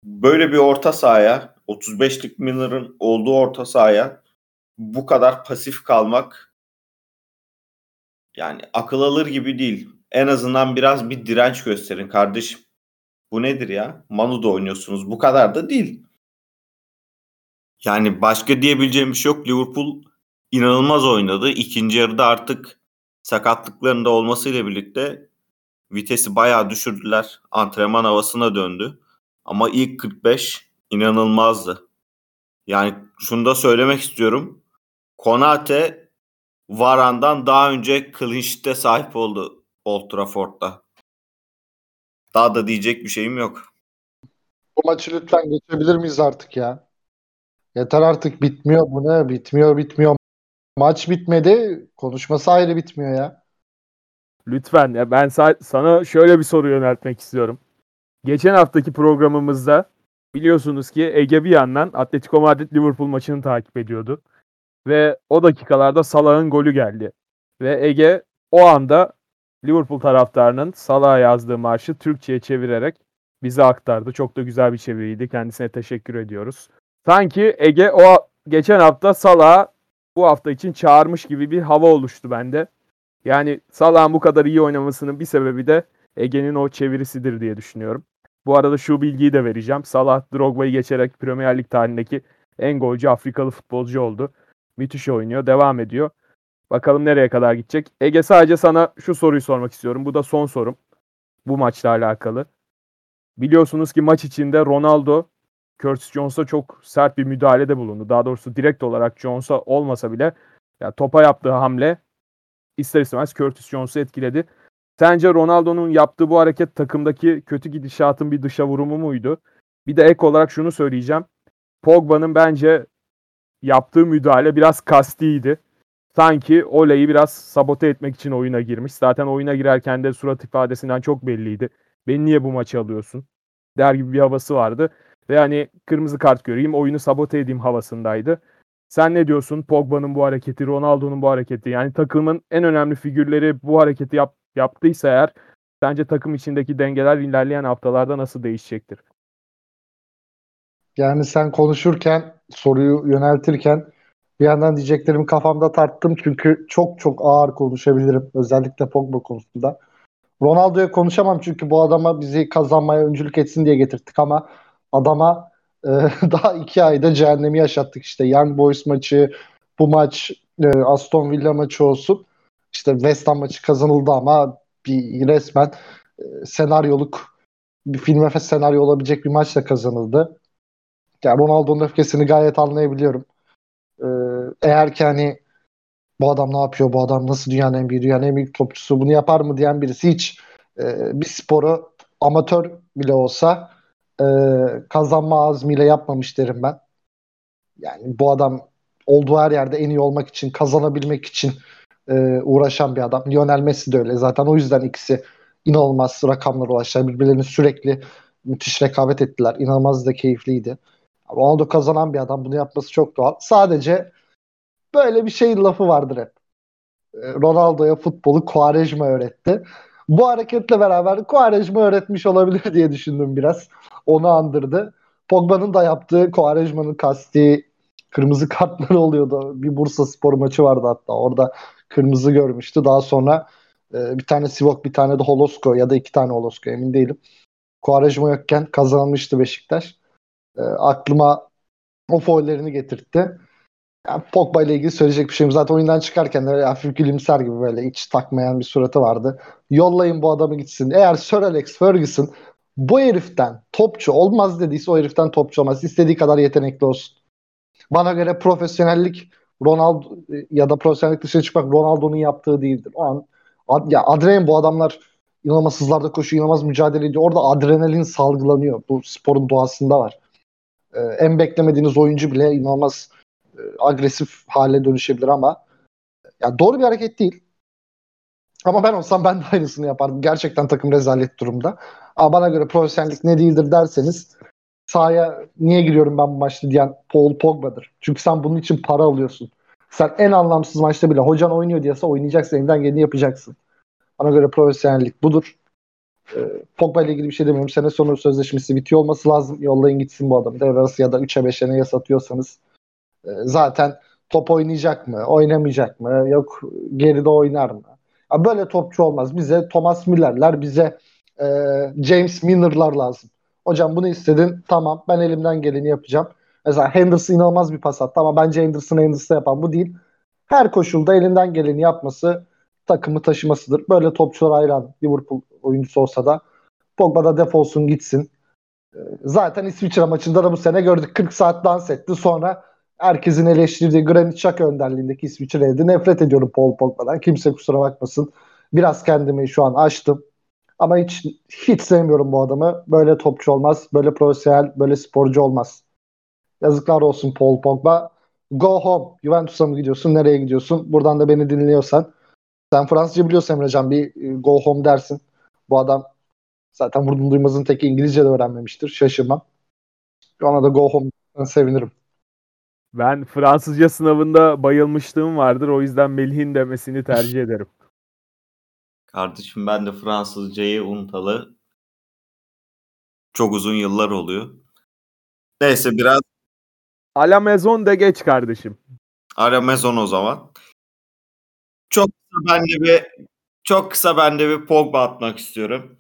Böyle bir orta sahaya 35'lik Milner'ın olduğu orta sahaya bu kadar pasif kalmak yani akıl alır gibi değil. En azından biraz bir direnç gösterin kardeşim. Bu nedir ya? Manu'da oynuyorsunuz. Bu kadar da değil. Yani başka diyebileceğim bir şey yok. Liverpool inanılmaz oynadı. İkinci yarıda artık sakatlıklarında olmasıyla birlikte vitesi bayağı düşürdüler. Antrenman havasına döndü. Ama ilk 45 inanılmazdı. Yani şunu da söylemek istiyorum. Konate Varan'dan daha önce clean sahip oldu Old Trafford'da. Daha da diyecek bir şeyim yok. Bu maçı lütfen geçebilir miyiz artık ya? Yeter artık bitmiyor bu ne? Bitmiyor bitmiyor. Maç bitmedi. Konuşması ayrı bitmiyor ya. Lütfen ya ben sana şöyle bir soru yöneltmek istiyorum. Geçen haftaki programımızda biliyorsunuz ki Ege bir yandan Atletico Madrid Liverpool maçını takip ediyordu. Ve o dakikalarda Salah'ın golü geldi. Ve Ege o anda Liverpool taraftarının Salah'a yazdığı marşı Türkçe'ye çevirerek bize aktardı. Çok da güzel bir çeviriydi. Kendisine teşekkür ediyoruz. Sanki Ege o geçen hafta Salah'ı bu hafta için çağırmış gibi bir hava oluştu bende. Yani Salah'ın bu kadar iyi oynamasının bir sebebi de Ege'nin o çevirisidir diye düşünüyorum. Bu arada şu bilgiyi de vereceğim. Salah Drogba'yı geçerek Premier Lig tarihindeki en golcü Afrikalı futbolcu oldu. Müthiş oynuyor. Devam ediyor. Bakalım nereye kadar gidecek. Ege sadece sana şu soruyu sormak istiyorum. Bu da son sorum. Bu maçla alakalı. Biliyorsunuz ki maç içinde Ronaldo Curtis Jones'a çok sert bir müdahalede bulundu. Daha doğrusu direkt olarak Jones'a olmasa bile ya topa yaptığı hamle ister istemez Curtis Jones'u etkiledi. Sence Ronaldo'nun yaptığı bu hareket takımdaki kötü gidişatın bir dışa vurumu muydu? Bir de ek olarak şunu söyleyeceğim. Pogba'nın bence yaptığı müdahale biraz kastiydi. Sanki Ole'yi biraz sabote etmek için oyuna girmiş. Zaten oyuna girerken de surat ifadesinden çok belliydi. Beni niye bu maçı alıyorsun? Der gibi bir havası vardı. Ve hani kırmızı kart göreyim, oyunu sabote edeyim havasındaydı. Sen ne diyorsun? Pogba'nın bu hareketi, Ronaldo'nun bu hareketi. Yani takımın en önemli figürleri bu hareketi yap, yaptıysa eğer sence takım içindeki dengeler ilerleyen haftalarda nasıl değişecektir? Yani sen konuşurken, soruyu yöneltirken bir yandan diyeceklerimi kafamda tarttım çünkü çok çok ağır konuşabilirim. Özellikle Pogba konusunda. Ronaldo'ya konuşamam çünkü bu adama bizi kazanmaya öncülük etsin diye getirdik ama adama e, (laughs) daha iki ayda cehennemi yaşattık. İşte Young Boys maçı, bu maç e, Aston Villa maçı olsun. İşte West Ham maçı kazanıldı ama bir resmen e, senaryoluk bir film efes senaryo olabilecek bir maçla kazanıldı. Yani Ronaldo'nun öfkesini gayet anlayabiliyorum. Ee, eğer ki hani bu adam ne yapıyor, bu adam nasıl dünyanın en büyük, dünyanın en büyük topçusu bunu yapar mı diyen birisi hiç e, bir sporu amatör bile olsa e, kazanma azmiyle yapmamış derim ben. Yani bu adam olduğu her yerde en iyi olmak için, kazanabilmek için e, uğraşan bir adam. Lionel Messi de öyle. Zaten o yüzden ikisi inanılmaz rakamlara ulaştılar. Birbirlerini sürekli müthiş rekabet ettiler. İnanılmaz da keyifliydi. Ronaldo kazanan bir adam. Bunu yapması çok doğal. Sadece böyle bir şey lafı vardır hep. e, Ronaldo'ya futbolu Quaresma öğretti. Bu hareketle beraber Quaresma öğretmiş olabilir diye düşündüm biraz. Onu andırdı. Pogba'nın da yaptığı Quaresma'nın kasti kırmızı kartları oluyordu. Bir Bursa Spor maçı vardı hatta. Orada kırmızı görmüştü. Daha sonra e, bir tane Sivok bir tane de Holosko ya da iki tane Holosko emin değilim. Quaresma yokken kazanmıştı Beşiktaş. E, aklıma o foullerini getirtti. Yani Pogba ile ilgili söyleyecek bir şeyim. Zaten oyundan çıkarken de hafif gülümser gibi böyle hiç takmayan bir suratı vardı. Yollayın bu adamı gitsin. Eğer Sir Alex Ferguson bu heriften topçu olmaz dediyse o heriften topçu olmaz. İstediği kadar yetenekli olsun. Bana göre profesyonellik Ronaldo ya da profesyonellik dışına çıkmak Ronaldo'nun yaptığı değildir. O an ad, ya adrenalin bu adamlar inanılmaz hızlarda koşuyor, inanılmaz mücadele ediyor. Orada adrenalin salgılanıyor. Bu sporun doğasında var. Ee, en beklemediğiniz oyuncu bile inanılmaz e, agresif hale dönüşebilir ama ya doğru bir hareket değil. Ama ben olsam ben de aynısını yapardım. Gerçekten takım rezalet durumda. Ama bana göre profesyonellik ne değildir derseniz sahaya niye giriyorum ben bu maçta diyen Paul Pogba'dır. Çünkü sen bunun için para alıyorsun. Sen en anlamsız maçta bile hocan oynuyor diyese oynayacaksın. Elinden geleni yapacaksın. Bana göre profesyonellik budur. Ee, Pogba ile ilgili bir şey demiyorum. Sene sonu sözleşmesi bitiyor olması lazım. Yollayın gitsin bu adamı. Devre arası ya da 3'e 5'e neye satıyorsanız. Ee, zaten top oynayacak mı? Oynamayacak mı? Yok geride oynar mı? Böyle topçu olmaz. Bize Thomas Müller'ler, bize e, James Milner'lar lazım. Hocam bunu istedin. Tamam ben elimden geleni yapacağım. Mesela Henderson inanılmaz bir pas attı ama bence Henderson Henderson yapan bu değil. Her koşulda elinden geleni yapması takımı taşımasıdır. Böyle topçular hayran Liverpool oyuncusu olsa da Pogba da defolsun gitsin. Ee, zaten İsviçre maçında da bu sene gördük. 40 saat dans etti. Sonra herkesin eleştirdiği Granit Xhaka önderliğindeki İsviçre'de nefret ediyorum Paul Pogba'dan. Kimse kusura bakmasın. Biraz kendimi şu an açtım. Ama hiç hiç sevmiyorum bu adamı. Böyle topçu olmaz. Böyle profesyonel, böyle sporcu olmaz. Yazıklar olsun Paul Pogba. Go home. Juventus'a mı gidiyorsun? Nereye gidiyorsun? Buradan da beni dinliyorsan. Sen Fransızca biliyorsun Emrecan. Bir e, go home dersin. Bu adam zaten vurdum duymazın tek İngilizce de öğrenmemiştir. Şaşırmam. Ona da go home sevinirim. Ben Fransızca sınavında bayılmışlığım vardır. O yüzden Melih'in demesini tercih ederim. Kardeşim ben de Fransızcayı unutalı çok uzun yıllar oluyor. Neyse biraz A la maison de geç kardeşim. ara mezon o zaman. Çok kısa ben de bir çok kısa ben de bir Pogba atmak istiyorum.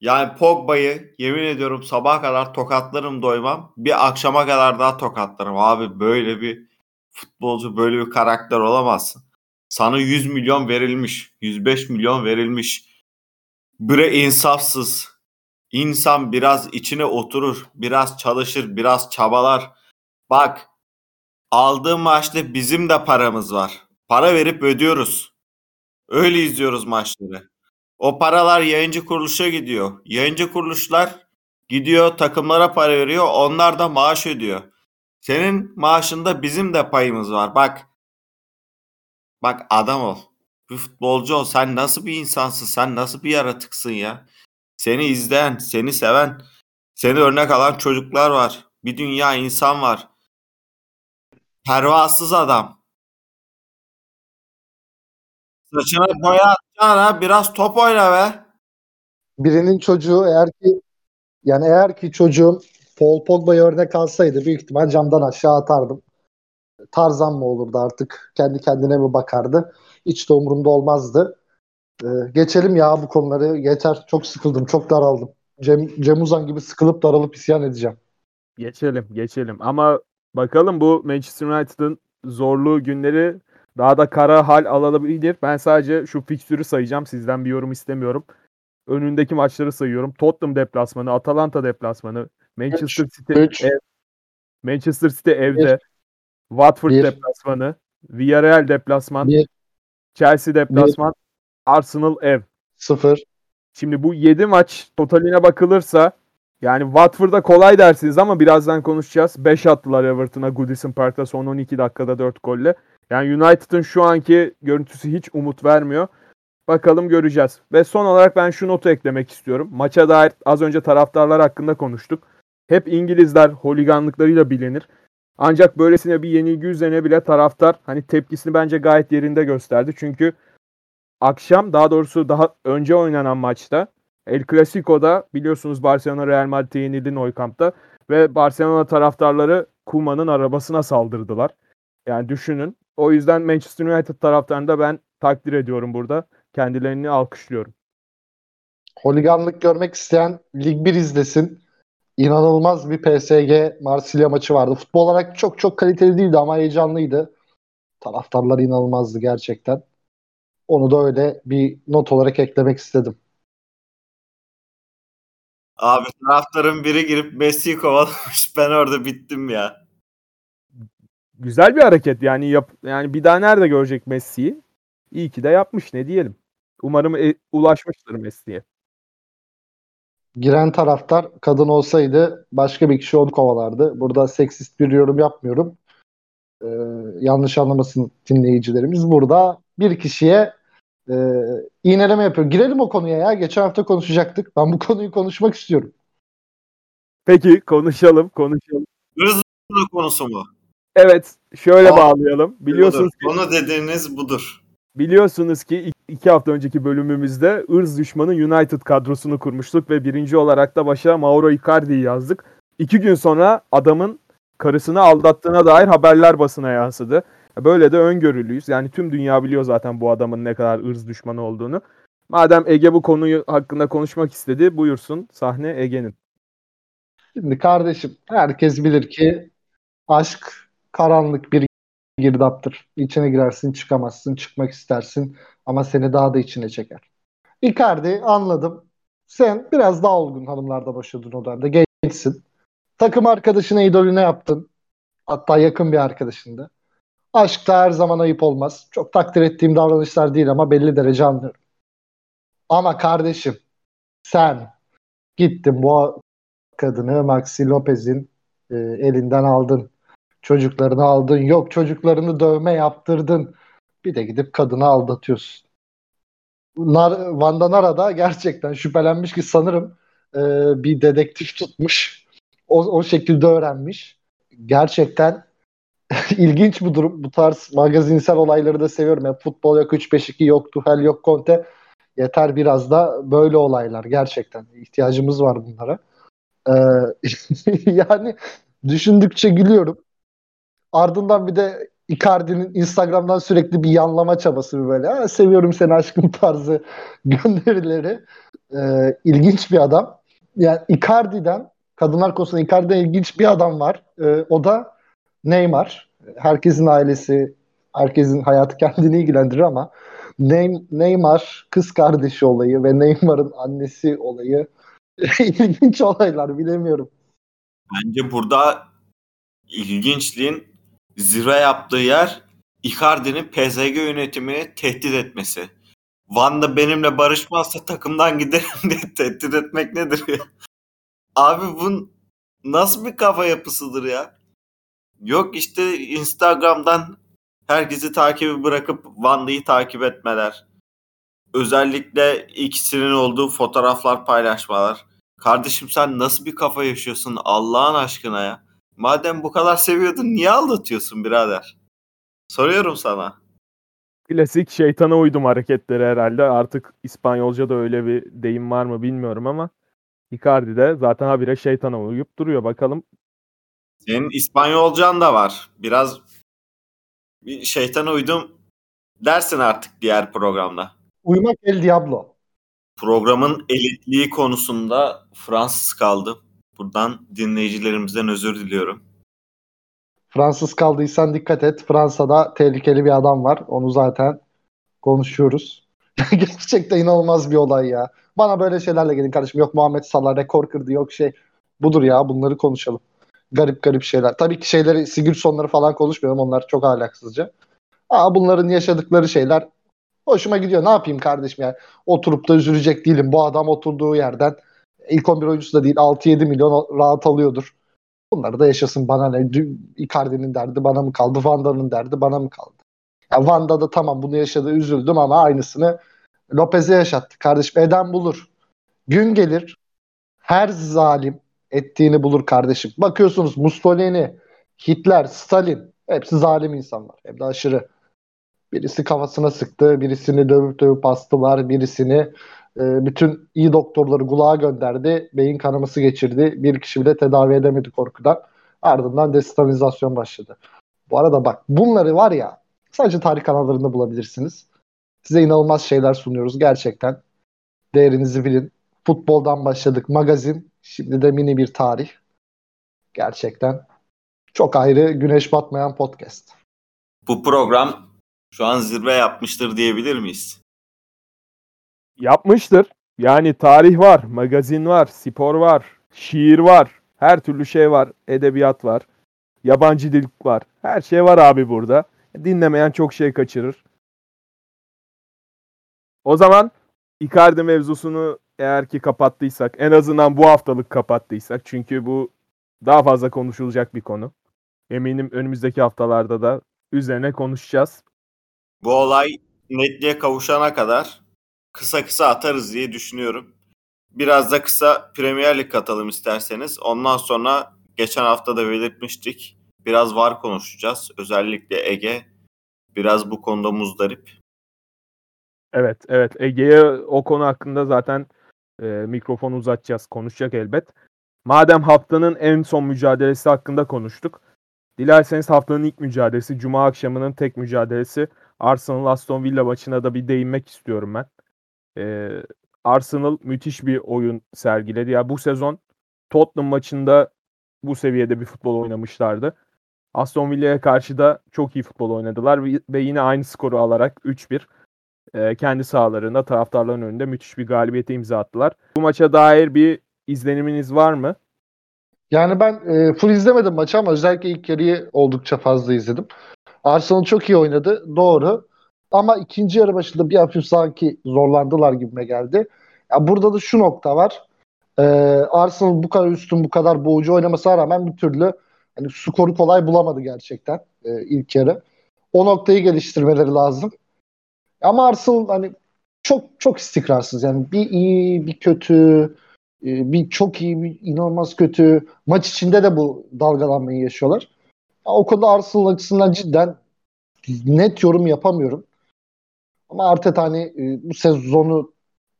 Yani Pogba'yı yemin ediyorum sabaha kadar tokatlarım doymam. Bir akşama kadar daha tokatlarım. Abi böyle bir futbolcu böyle bir karakter olamazsın. Sana 100 milyon verilmiş. 105 milyon verilmiş. Bre insafsız. İnsan biraz içine oturur. Biraz çalışır. Biraz çabalar. Bak aldığım maçta bizim de paramız var. Para verip ödüyoruz. Öyle izliyoruz maçları. O paralar yayıncı kuruluşa gidiyor. Yayıncı kuruluşlar gidiyor takımlara para veriyor. Onlar da maaş ödüyor. Senin maaşında bizim de payımız var. Bak Bak adam ol. Bir futbolcu ol. Sen nasıl bir insansın? Sen nasıl bir yaratıksın ya? Seni izleyen, seni seven, seni örnek alan çocuklar var. Bir dünya insan var. Pervasız adam. Saçına boya atacağına biraz top oyna be. Birinin çocuğu eğer ki yani eğer ki çocuğum Paul Pogba'ya örnek alsaydı büyük ihtimal camdan aşağı atardım. Tarzan mı olurdu artık? Kendi kendine mi bakardı? Hiç de umurumda olmazdı. Ee, geçelim ya bu konuları. Yeter. Çok sıkıldım. Çok daraldım. Cem, Cem Uzan gibi sıkılıp daralıp isyan edeceğim. Geçelim, geçelim. Ama bakalım bu Manchester United'ın zorlu günleri daha da kara hal alabilir. Ben sadece şu fikstürü sayacağım. Sizden bir yorum istemiyorum. Önündeki maçları sayıyorum. Tottenham deplasmanı, Atalanta deplasmanı, Manchester Üç, City üç. ev, Manchester City evde, Watford Bir. deplasmanı, Villarreal deplasman, Bir. Chelsea deplasman, Arsenal ev. Sıfır. Şimdi bu 7 maç totaline bakılırsa yani Watford'a kolay dersiniz ama birazdan konuşacağız. 5 attılar Everton'a Goodison Park'ta son 12 dakikada 4 golle. Yani United'ın şu anki görüntüsü hiç umut vermiyor. Bakalım göreceğiz. Ve son olarak ben şu notu eklemek istiyorum. Maça dair az önce taraftarlar hakkında konuştuk. Hep İngilizler holiganlıklarıyla bilinir. Ancak böylesine bir yenilgi üzerine bile taraftar hani tepkisini bence gayet yerinde gösterdi. Çünkü akşam daha doğrusu daha önce oynanan maçta El Clasico'da biliyorsunuz Barcelona Real Madrid'e yenildi Nou Camp'ta ve Barcelona taraftarları Kuma'nın arabasına saldırdılar. Yani düşünün. O yüzden Manchester United taraftarını da ben takdir ediyorum burada. Kendilerini alkışlıyorum. Holiganlık görmek isteyen Lig 1 izlesin. İnanılmaz bir PSG Marsilya maçı vardı. Futbol olarak çok çok kaliteli değildi ama heyecanlıydı. Taraftarlar inanılmazdı gerçekten. Onu da öyle bir not olarak eklemek istedim. Abi taraftarın biri girip Messi'yi kovalamış. Ben orada bittim ya. Güzel bir hareket yani yap yani bir daha nerede görecek Messi'yi? İyi ki de yapmış ne diyelim. Umarım e, ulaşmıştır Messi'ye. Giren taraftar kadın olsaydı başka bir kişi onu kovalardı. Burada seksist bir yorum yapmıyorum. Ee, yanlış anlamasın dinleyicilerimiz. Burada bir kişiye e, iğneleme yapıyor. Girelim o konuya ya. Geçen hafta konuşacaktık. Ben bu konuyu konuşmak istiyorum. Peki konuşalım konuşalım. Hızlı konusu mu? Evet şöyle Aa, bağlayalım. Biliyorsunuz ki, Konu dediğiniz budur. biliyorsunuz ki iki hafta önceki bölümümüzde ırz düşmanı United kadrosunu kurmuştuk ve birinci olarak da başa Mauro Icardi'yi yazdık. İki gün sonra adamın karısını aldattığına dair haberler basına yansıdı. Böyle de öngörülüyüz. Yani tüm dünya biliyor zaten bu adamın ne kadar ırz düşmanı olduğunu. Madem Ege bu konuyu hakkında konuşmak istedi, buyursun. Sahne Ege'nin. Şimdi kardeşim herkes bilir ki aşk karanlık bir girdaptır. İçine girersin çıkamazsın, çıkmak istersin ama seni daha da içine çeker. Icardi anladım. Sen biraz daha olgun hanımlarda başladın o dönemde. Gençsin. Takım arkadaşına idolüne yaptın. Hatta yakın bir arkadaşındı. Aşkta her zaman ayıp olmaz. Çok takdir ettiğim davranışlar değil ama belli derece anlıyorum. Ama kardeşim sen gittin bu kadını Maxi Lopez'in e, elinden aldın. Çocuklarını aldın. Yok çocuklarını dövme yaptırdın. Bir de gidip kadını aldatıyorsun. Nar, Vanda Nara da gerçekten şüphelenmiş ki sanırım e, bir dedektif tutmuş. O, o şekilde öğrenmiş. Gerçekten (laughs) ilginç bu durum. Bu tarz magazinsel olayları da seviyorum. Yani futbol yok 3-5-2 yok Tuhel yok Conte. Yeter biraz da böyle olaylar gerçekten. ihtiyacımız var bunlara. Ee, (laughs) yani düşündükçe gülüyorum. Ardından bir de Icardi'nin Instagram'dan sürekli bir yanlama çabası böyle. Ha, seviyorum seni aşkım (laughs) tarzı gönderileri. Ee, ilginç bir adam. Yani Icardi'den kadınlar konusunda Icardi'den ilginç bir adam var. Ee, o da Neymar. Herkesin ailesi, herkesin hayatı kendini ilgilendirir ama Neymar kız kardeşi olayı ve Neymar'ın annesi olayı (laughs) ilginç olaylar bilemiyorum. Bence burada ilginçliğin zirve yaptığı yer Icardi'nin PSG yönetimini tehdit etmesi. Van'da benimle barışmazsa takımdan giderim (laughs) diye tehdit etmek nedir ya? Abi bu nasıl bir kafa yapısıdır ya? Yok işte Instagram'dan herkesi takibi bırakıp Vanda'yı takip etmeler. Özellikle ikisinin olduğu fotoğraflar paylaşmalar. Kardeşim sen nasıl bir kafa yaşıyorsun Allah'ın aşkına ya? Madem bu kadar seviyordun niye aldatıyorsun birader? Soruyorum sana. Klasik şeytana uydum hareketleri herhalde. Artık İspanyolca'da öyle bir deyim var mı bilmiyorum ama Icardi de zaten habire şeytana uyup duruyor. Bakalım. Senin İspanyolcan da var. Biraz bir şeytana uydum dersin artık diğer programda. Uyumak el diablo. Programın elitliği konusunda Fransız kaldı. Buradan dinleyicilerimizden özür diliyorum. Fransız kaldıysan dikkat et. Fransa'da tehlikeli bir adam var. Onu zaten konuşuyoruz. (laughs) Gerçekten inanılmaz bir olay ya. Bana böyle şeylerle gelin kardeşim. Yok Muhammed Salah rekor kırdı yok şey. Budur ya bunları konuşalım. Garip garip şeyler. Tabii ki şeyleri Sigurdsson'ları falan konuşmuyorum. Onlar çok ahlaksızca. Aa, bunların yaşadıkları şeyler hoşuma gidiyor. Ne yapayım kardeşim yani. Oturup da üzülecek değilim. Bu adam oturduğu yerden ilk 11 oyuncusu da değil 6-7 milyon rahat alıyordur. Bunları da yaşasın bana ne. Icardi'nin derdi bana mı kaldı? Vanda'nın derdi bana mı kaldı? Ya Vanda da tamam bunu yaşadı üzüldüm ama aynısını Lopez'e yaşattı. Kardeşim eden bulur. Gün gelir her zalim ettiğini bulur kardeşim. Bakıyorsunuz Mussolini, Hitler, Stalin hepsi zalim insanlar. Hem de aşırı. Birisi kafasına sıktı, birisini dövüp dövüp astılar, birisini e, bütün iyi doktorları gulağa gönderdi, beyin kanaması geçirdi. Bir kişi bile tedavi edemedi korkudan. Ardından destalinizacyon başladı. Bu arada bak bunları var ya sadece tarih kanallarında bulabilirsiniz. Size inanılmaz şeyler sunuyoruz gerçekten. Değerinizi bilin. Futboldan başladık magazin. Şimdi de mini bir tarih. Gerçekten çok ayrı güneş batmayan podcast. Bu program şu an zirve yapmıştır diyebilir miyiz? Yapmıştır. Yani tarih var, magazin var, spor var, şiir var, her türlü şey var, edebiyat var, yabancı dil var. Her şey var abi burada. Dinlemeyen çok şey kaçırır. O zaman Icardi mevzusunu eğer ki kapattıysak, en azından bu haftalık kapattıysak çünkü bu daha fazla konuşulacak bir konu. Eminim önümüzdeki haftalarda da üzerine konuşacağız. Bu olay netliğe kavuşana kadar kısa kısa atarız diye düşünüyorum. Biraz da kısa Premier Lig katalım isterseniz. Ondan sonra geçen hafta da belirtmiştik. Biraz var konuşacağız. Özellikle Ege biraz bu konuda muzdarip. Evet, evet. Ege'ye o konu hakkında zaten e, mikrofonu uzatacağız. Konuşacak elbet. Madem haftanın en son mücadelesi hakkında konuştuk. Dilerseniz haftanın ilk mücadelesi, Cuma akşamının tek mücadelesi Arsenal Aston Villa maçına da bir değinmek istiyorum ben. Ee, Arsenal müthiş bir oyun sergiledi. Ya bu sezon Tottenham maçında bu seviyede bir futbol oynamışlardı. Aston Villa'ya karşı da çok iyi futbol oynadılar ve yine aynı skoru alarak 3-1 e, kendi sahalarında taraftarların önünde müthiş bir galibiyete imza attılar. Bu maça dair bir izleniminiz var mı? Yani ben e, full izlemedim maçı ama özellikle ilk yarıyı oldukça fazla izledim. Arsenal çok iyi oynadı. Doğru. Ama ikinci yarı başında bir hafif sanki zorlandılar gibime geldi. Ya burada da şu nokta var. Ee, Arsenal bu kadar üstün, bu kadar boğucu oynamasına rağmen bir türlü hani skoru kolay bulamadı gerçekten e, ilk yarı. O noktayı geliştirmeleri lazım. Ama Arsenal hani çok çok istikrarsız. Yani bir iyi, bir kötü, e, bir çok iyi, bir inanılmaz kötü. Maç içinde de bu dalgalanmayı yaşıyorlar. O konuda Arsenal açısından cidden net yorum yapamıyorum. Ama Arteta hani e, bu sezonu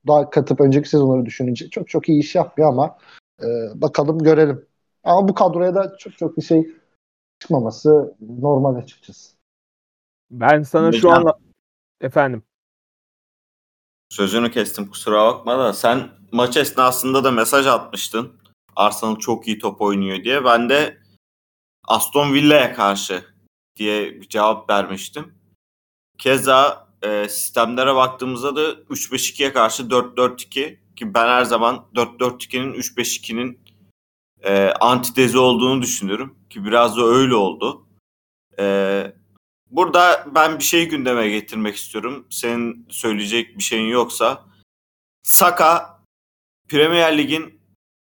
daha katıp önceki sezonları düşününce çok çok iyi iş yapmıyor ama e, bakalım görelim. Ama bu kadroya da çok çok bir şey çıkmaması normal açıkçası. Ben sana şu an efendim sözünü kestim kusura bakma da sen maç esnasında da mesaj atmıştın. Arsenal çok iyi top oynuyor diye. Ben de Aston Villa'ya karşı diye bir cevap vermiştim. Keza e, sistemlere baktığımızda da 3-5-2'ye karşı 4-4-2 ki ben her zaman 4-4-2'nin 3-5-2'nin e, antitezi olduğunu düşünüyorum ki biraz da öyle oldu. E, burada ben bir şey gündeme getirmek istiyorum. Senin söyleyecek bir şeyin yoksa. Saka Premier Lig'in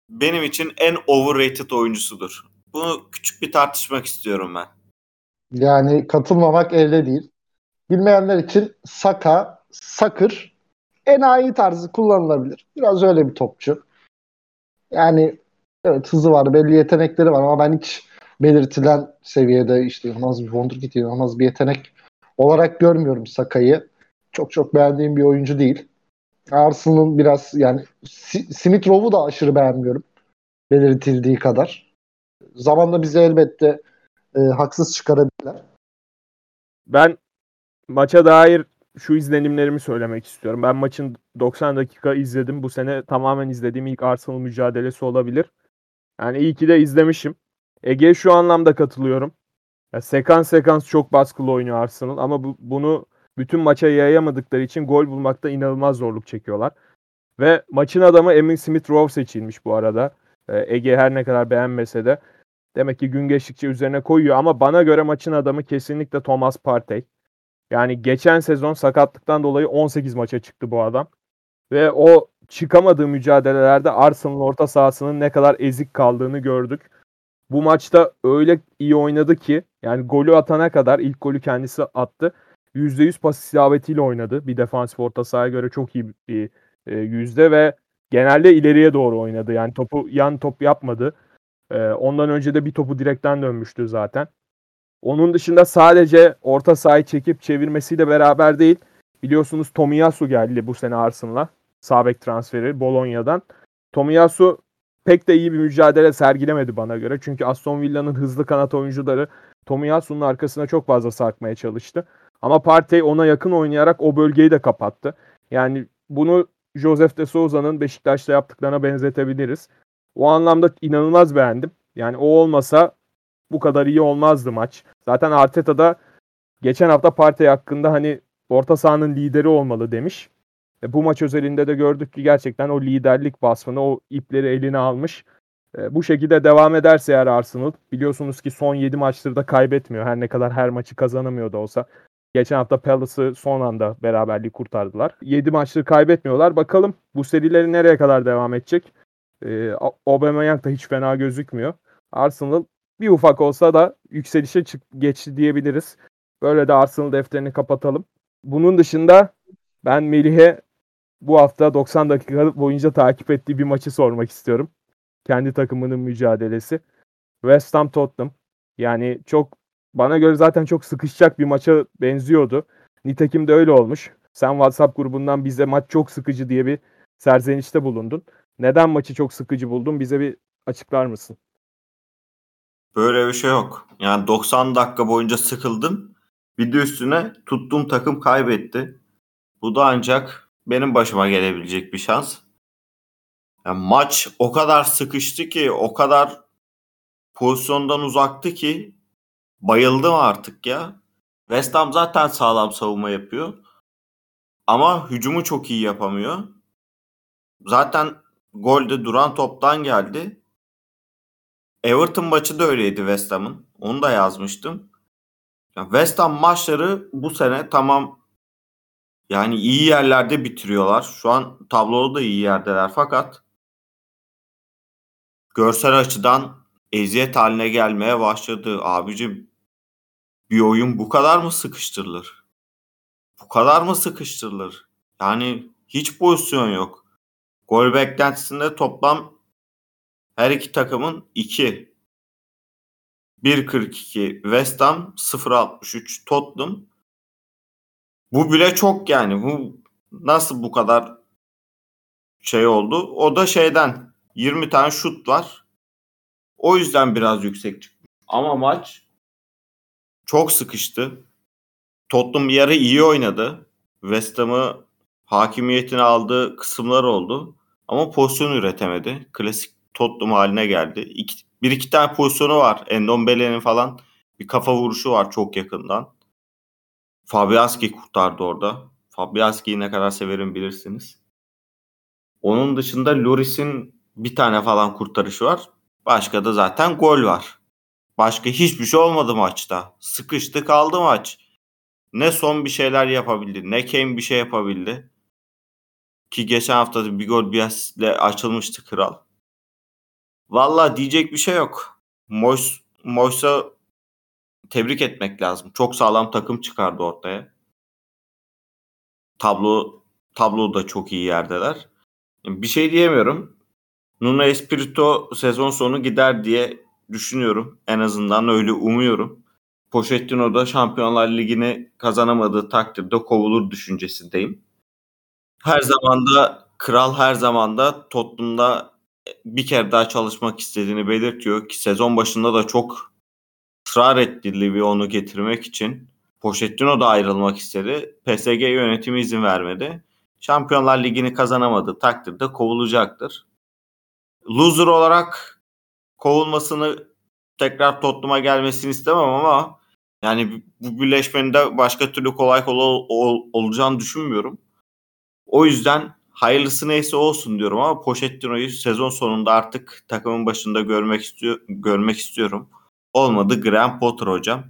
benim için en overrated oyuncusudur. Bunu küçük bir tartışmak istiyorum ben. Yani katılmamak elde değil. Bilmeyenler için Saka, Sakır enayi tarzı kullanılabilir. Biraz öyle bir topçu. Yani evet hızı var, belli yetenekleri var ama ben hiç belirtilen seviyede işte inanılmaz bir wonderkid, inanılmaz bir yetenek olarak görmüyorum Saka'yı. Çok çok beğendiğim bir oyuncu değil. Arsenal'ın biraz yani Smith Rowe'u da aşırı beğenmiyorum. Belirtildiği kadar. Zamanla bize elbette e, haksız çıkarabilirler. Ben maça dair şu izlenimlerimi söylemek istiyorum. Ben maçın 90 dakika izledim. Bu sene tamamen izlediğim ilk Arsenal mücadelesi olabilir. Yani iyi ki de izlemişim. Ege şu anlamda katılıyorum. Ya sekans sekans çok baskılı oynuyor Arsenal ama bu, bunu bütün maça yayamadıkları için gol bulmakta inanılmaz zorluk çekiyorlar. Ve maçın adamı Emin Smith Rowe seçilmiş bu arada. Ee, Ege her ne kadar beğenmese de demek ki gün geçtikçe üzerine koyuyor ama bana göre maçın adamı kesinlikle Thomas Partey. Yani geçen sezon sakatlıktan dolayı 18 maça çıktı bu adam. Ve o çıkamadığı mücadelelerde Arsenal'ın orta sahasının ne kadar ezik kaldığını gördük. Bu maçta öyle iyi oynadı ki yani golü atana kadar ilk golü kendisi attı. %100 pas isabetiyle oynadı. Bir defansif orta sahaya göre çok iyi bir e, yüzde ve genelde ileriye doğru oynadı. Yani topu yan top yapmadı. Ee, ondan önce de bir topu direkten dönmüştü zaten. Onun dışında sadece orta sahayı çekip çevirmesiyle beraber değil. Biliyorsunuz Tomiyasu geldi bu sene Arsenal'a. Sabek transferi Bologna'dan. Tomiyasu pek de iyi bir mücadele sergilemedi bana göre. Çünkü Aston Villa'nın hızlı kanat oyuncuları Tomiyasu'nun arkasına çok fazla sarkmaya çalıştı. Ama Partey ona yakın oynayarak o bölgeyi de kapattı. Yani bunu Joseph de Souza'nın Beşiktaş'ta yaptıklarına benzetebiliriz. O anlamda inanılmaz beğendim. Yani o olmasa bu kadar iyi olmazdı maç. Zaten Arteta da geçen hafta Partey hakkında hani orta sahanın lideri olmalı demiş. E, bu maç özelinde de gördük ki gerçekten o liderlik vasfını, o ipleri eline almış. E, bu şekilde devam ederse eğer Arsenal biliyorsunuz ki son 7 maçtır da kaybetmiyor. Her ne kadar her maçı kazanamıyor da olsa. Geçen hafta Palace'ı son anda beraberliği kurtardılar. 7 maçtır kaybetmiyorlar. Bakalım bu serileri nereye kadar devam edecek? E, Aubameyang da hiç fena gözükmüyor. Arsenal bir ufak olsa da yükselişe çık geçti diyebiliriz. Böyle de Arsenal defterini kapatalım. Bunun dışında ben Melih'e bu hafta 90 dakika boyunca takip ettiği bir maçı sormak istiyorum. Kendi takımının mücadelesi. West Ham Tottenham. Yani çok bana göre zaten çok sıkışacak bir maça benziyordu. Nitekim de öyle olmuş. Sen WhatsApp grubundan bize maç çok sıkıcı diye bir serzenişte bulundun. Neden maçı çok sıkıcı buldun? Bize bir açıklar mısın? Böyle bir şey yok. Yani 90 dakika boyunca sıkıldım. Bir de üstüne tuttuğum takım kaybetti. Bu da ancak benim başıma gelebilecek bir şans. Yani maç o kadar sıkıştı ki, o kadar pozisyondan uzaktı ki bayıldım artık ya. West Ham zaten sağlam savunma yapıyor. Ama hücumu çok iyi yapamıyor. Zaten gol de duran toptan geldi. Everton maçı da öyleydi West Ham'ın. Onu da yazmıştım. Ya West Ham maçları bu sene tamam yani iyi yerlerde bitiriyorlar. Şu an tabloda da iyi yerdeler fakat görsel açıdan eziyet haline gelmeye başladı. Abicim bir oyun bu kadar mı sıkıştırılır? Bu kadar mı sıkıştırılır? Yani hiç pozisyon yok. Gol beklentisinde toplam her iki takımın 2. 1.42 West Ham 0.63 Tottenham. Bu bile çok yani. Bu nasıl bu kadar şey oldu? O da şeyden 20 tane şut var. O yüzden biraz yüksek çıktı. Ama maç çok sıkıştı. Tottenham yarı iyi oynadı. West Ham'ı hakimiyetini aldığı kısımlar oldu. Ama pozisyon üretemedi. Klasik Tottenham haline geldi. İki, bir iki tane pozisyonu var. Endombele'nin falan bir kafa vuruşu var çok yakından. Fabianski kurtardı orada. Fabianski'yi ne kadar severim bilirsiniz. Onun dışında Loris'in bir tane falan kurtarışı var. Başka da zaten gol var. Başka hiçbir şey olmadı maçta. Sıkıştı kaldı maç. Ne son bir şeyler yapabildi ne Kane bir şey yapabildi. Ki geçen hafta bir gol biasle açılmıştı kral. Valla diyecek bir şey yok. Moyes, Moyes'a tebrik etmek lazım. Çok sağlam takım çıkardı ortaya. Tablo tablo da çok iyi yerdeler. Bir şey diyemiyorum. Nuno Espirito sezon sonu gider diye düşünüyorum. En azından öyle umuyorum. Pochettino da Şampiyonlar Ligi'ni kazanamadığı takdirde kovulur düşüncesindeyim. Her zaman da kral her zaman da Tottenham'da bir kere daha çalışmak istediğini belirtiyor ki sezon başında da çok ısrar etti Livi onu getirmek için. Pochettino da ayrılmak istedi. PSG yönetimi izin vermedi. Şampiyonlar Ligi'ni kazanamadı takdirde kovulacaktır. Loser olarak kovulmasını tekrar Tottenham'a gelmesini istemem ama yani bu birleşmenin de başka türlü kolay kolay ol, ol, olacağını düşünmüyorum. O yüzden hayırlısı neyse olsun diyorum ama Pochettino'yu sezon sonunda artık takımın başında görmek istiyor görmek istiyorum. Olmadı Graham Potter hocam.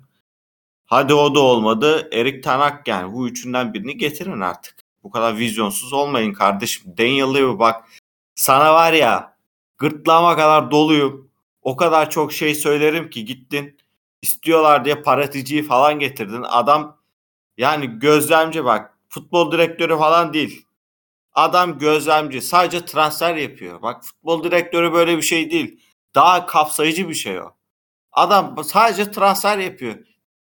Hadi o da olmadı. Erik Tanak yani bu üçünden birini getirin artık. Bu kadar vizyonsuz olmayın kardeşim. Daniel Levy bak sana var ya gırtlağıma kadar doluyum. O kadar çok şey söylerim ki gittin. istiyorlar diye paraticiyi falan getirdin. Adam yani gözlemci bak futbol direktörü falan değil. Adam gözlemci. Sadece transfer yapıyor. Bak futbol direktörü böyle bir şey değil. Daha kapsayıcı bir şey o. Adam sadece transfer yapıyor.